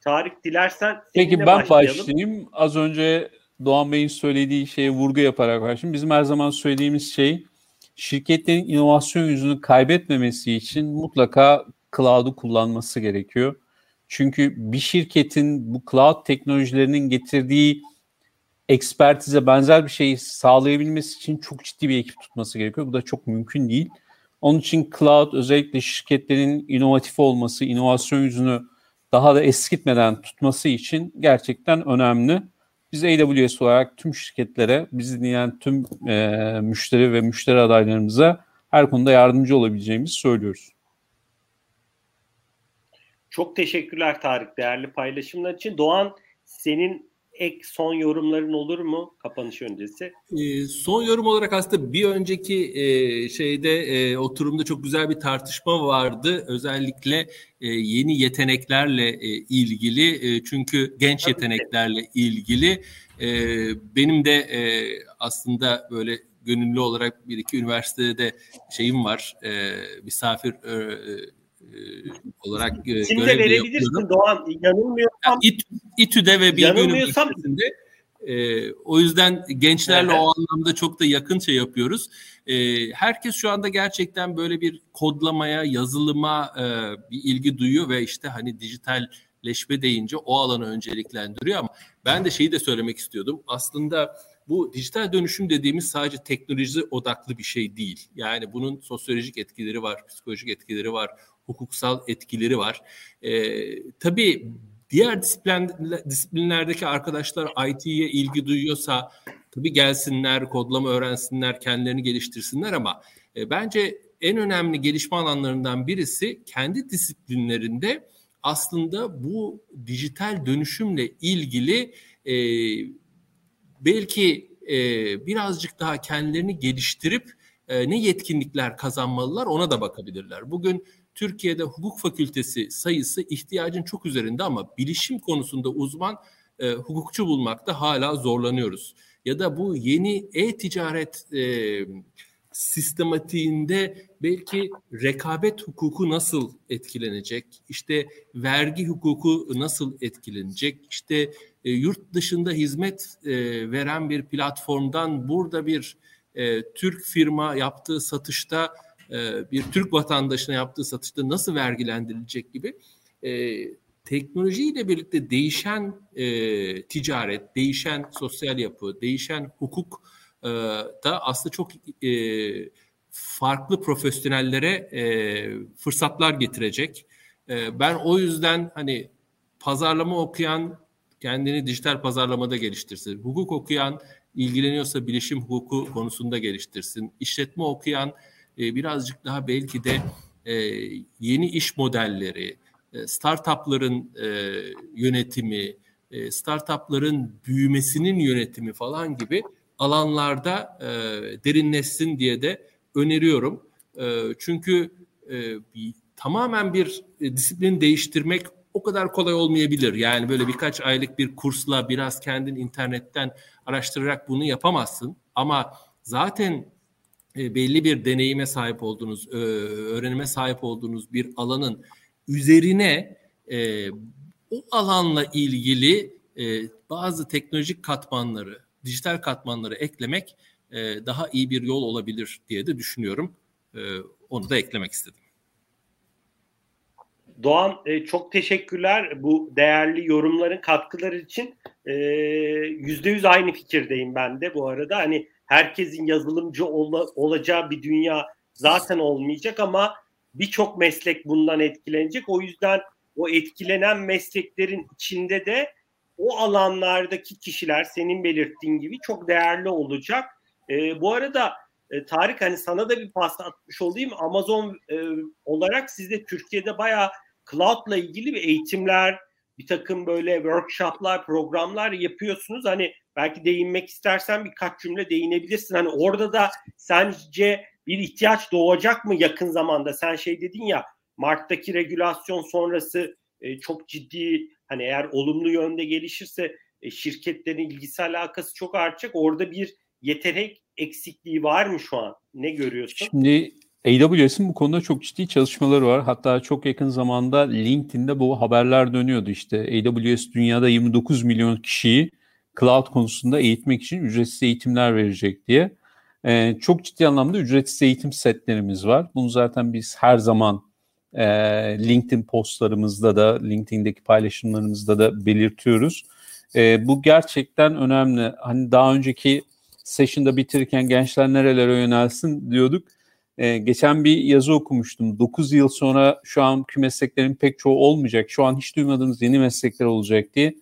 Tarık dilersen Peki ben başlayalım. başlayayım. Az önce Doğan Bey'in söylediği şeye vurgu yaparak başlayayım. Bizim her zaman söylediğimiz şey şirketlerin inovasyon yüzünü kaybetmemesi için mutlaka cloud'u kullanması gerekiyor. Çünkü bir şirketin bu cloud teknolojilerinin getirdiği ekspertize benzer bir şeyi sağlayabilmesi için çok ciddi bir ekip tutması gerekiyor. Bu da çok mümkün değil. Onun için cloud özellikle şirketlerin inovatif olması, inovasyon yüzünü daha da eskitmeden tutması için gerçekten önemli. Biz AWS olarak tüm şirketlere, bizi dinleyen tüm e, müşteri ve müşteri adaylarımıza her konuda yardımcı olabileceğimizi söylüyoruz. Çok teşekkürler Tarık değerli paylaşımlar için. Doğan senin ek son yorumların olur mu kapanış öncesi? E, son yorum olarak aslında bir önceki e, şeyde e, oturumda çok güzel bir tartışma vardı. Özellikle e, yeni yeteneklerle e, ilgili e, çünkü genç Tabii yeteneklerle ki. ilgili e, benim de e, aslında böyle gönüllü olarak bir iki üniversitede de şeyim var. E, misafir e, e, olarak e, Şimdi görev verebilirsin Doğan. Yanılmıyorsam. Yani İT, İTÜ'de ve Bilgi Üniversitesi'nde e, o yüzden gençlerle evet. o anlamda çok da yakın şey yapıyoruz. E, herkes şu anda gerçekten böyle bir kodlamaya, yazılıma e, bir ilgi duyuyor ve işte hani dijitalleşme deyince o alanı önceliklendiriyor ama ben de şeyi de söylemek istiyordum. Aslında bu dijital dönüşüm dediğimiz sadece teknoloji odaklı bir şey değil. Yani bunun sosyolojik etkileri var, psikolojik etkileri var, hukuksal etkileri var. E, tabii diğer disiplin, disiplinlerdeki arkadaşlar IT'ye ilgi duyuyorsa tabii gelsinler, kodlama öğrensinler, kendilerini geliştirsinler ama e, bence en önemli gelişme alanlarından birisi kendi disiplinlerinde aslında bu dijital dönüşümle ilgili e, belki e, birazcık daha kendilerini geliştirip e, ne yetkinlikler kazanmalılar ona da bakabilirler. Bugün Türkiye'de hukuk fakültesi sayısı ihtiyacın çok üzerinde ama bilişim konusunda uzman e, hukukçu bulmakta hala zorlanıyoruz. Ya da bu yeni e-ticaret e, sistematiğinde belki rekabet hukuku nasıl etkilenecek? İşte vergi hukuku nasıl etkilenecek? İşte e, yurt dışında hizmet e, veren bir platformdan burada bir e, Türk firma yaptığı satışta e, bir Türk vatandaşına yaptığı satışta nasıl vergilendirilecek gibi e, teknolojiyle birlikte değişen e, ticaret, değişen sosyal yapı, değişen hukuk e, da aslında çok e, farklı profesyonellere e, fırsatlar getirecek. E, ben o yüzden hani pazarlama okuyan kendini dijital pazarlamada geliştirsin. Hukuk okuyan ilgileniyorsa bilişim hukuku konusunda geliştirsin. İşletme okuyan e, birazcık daha belki de e, yeni iş modelleri, e, startupların e, yönetimi, e, startupların büyümesinin yönetimi falan gibi alanlarda e, derinleşsin diye de öneriyorum. E, çünkü tamamen bir disiplin değiştirmek o kadar kolay olmayabilir. Yani böyle birkaç aylık bir kursla biraz kendin internetten araştırarak bunu yapamazsın. Ama zaten e, belli bir deneyime sahip olduğunuz, e, öğrenime sahip olduğunuz bir alanın üzerine e, o alanla ilgili bazı teknolojik katmanları, dijital katmanları eklemek daha iyi bir yol olabilir diye de düşünüyorum. Onu da eklemek istedim. Doğan çok teşekkürler bu değerli yorumların katkıları için. Yüzde yüz aynı fikirdeyim ben de bu arada. Hani herkesin yazılımcı ol, olacağı bir dünya zaten olmayacak ama birçok meslek bundan etkilenecek. O yüzden o etkilenen mesleklerin içinde de o alanlardaki kişiler senin belirttiğin gibi çok değerli olacak. E, bu arada e, Tarık hani sana da bir pas atmış olayım. Amazon e, olarak siz de Türkiye'de bayağı cloud'la ilgili bir eğitimler, bir takım böyle workshoplar, programlar yapıyorsunuz. Hani belki değinmek istersen birkaç cümle değinebilirsin. Hani orada da sence bir ihtiyaç doğacak mı yakın zamanda? Sen şey dedin ya Mart'taki regülasyon sonrası e, çok ciddi hani eğer olumlu yönde gelişirse e, şirketlerin ilgisi alakası çok artacak. Orada bir yetenek eksikliği var mı şu an? Ne görüyorsun? Şimdi AWS'in bu konuda çok ciddi çalışmaları var. Hatta çok yakın zamanda LinkedIn'de bu haberler dönüyordu işte. AWS dünyada 29 milyon kişiyi cloud konusunda eğitmek için ücretsiz eğitimler verecek diye. Ee, çok ciddi anlamda ücretsiz eğitim setlerimiz var. Bunu zaten biz her zaman e, LinkedIn postlarımızda da, LinkedIn'deki paylaşımlarımızda da belirtiyoruz. E, bu gerçekten önemli. Hani daha önceki session'da bitirirken gençler nerelere yönelsin diyorduk. Ee, geçen bir yazı okumuştum. 9 yıl sonra şu anki mesleklerin pek çoğu olmayacak. Şu an hiç duymadığımız yeni meslekler olacak diye.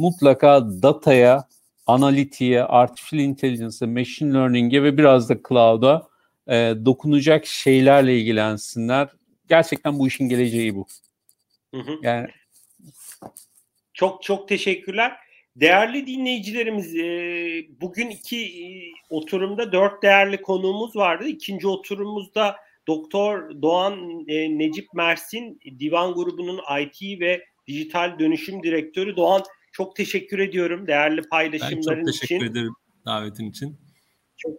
Mutlaka dataya, analitiğe, artificial intelligence'e, machine learning'e ve biraz da cloud'a e, dokunacak şeylerle ilgilensinler. Gerçekten bu işin geleceği bu. Hı hı. Yani çok çok teşekkürler. Değerli dinleyicilerimiz e, bugün iki e, oturumda dört değerli konuğumuz vardı. İkinci oturumumuzda Doktor Doğan e, Necip Mersin Divan Grubu'nun IT ve Dijital Dönüşüm Direktörü. Doğan çok teşekkür ediyorum değerli paylaşımların için. Ben çok teşekkür için. ederim davetin için. Çok,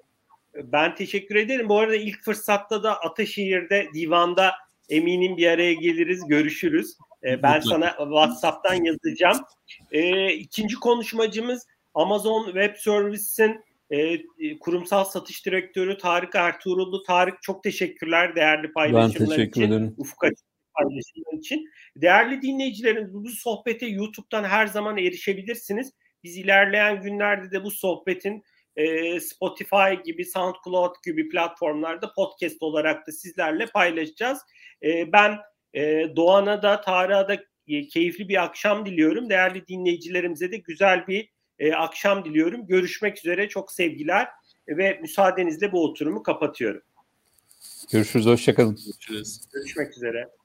ben teşekkür ederim. Bu arada ilk fırsatta da Ataşehir'de divanda eminim bir araya geliriz, görüşürüz. E, ben sana WhatsApp'tan yazacağım. E, ikinci konuşmacımız Amazon Web Services'in e, kurumsal satış direktörü Tarık Ertuğrullu. Tarık çok teşekkürler değerli paylaşımlar için. Ederim. Ufuk paylaşımlar için. Değerli dinleyicilerimiz bu sohbete YouTube'dan her zaman erişebilirsiniz. Biz ilerleyen günlerde de bu sohbetin e, Spotify gibi, SoundCloud gibi platformlarda podcast olarak da sizlerle paylaşacağız. E, ben e, Doğan'a da Tarık'a da e, keyifli bir akşam diliyorum. Değerli dinleyicilerimize de güzel bir e, akşam diliyorum. Görüşmek üzere. Çok sevgiler ve müsaadenizle bu oturumu kapatıyorum. Görüşürüz. Hoşçakalın. Görüşürüz. Görüşmek üzere.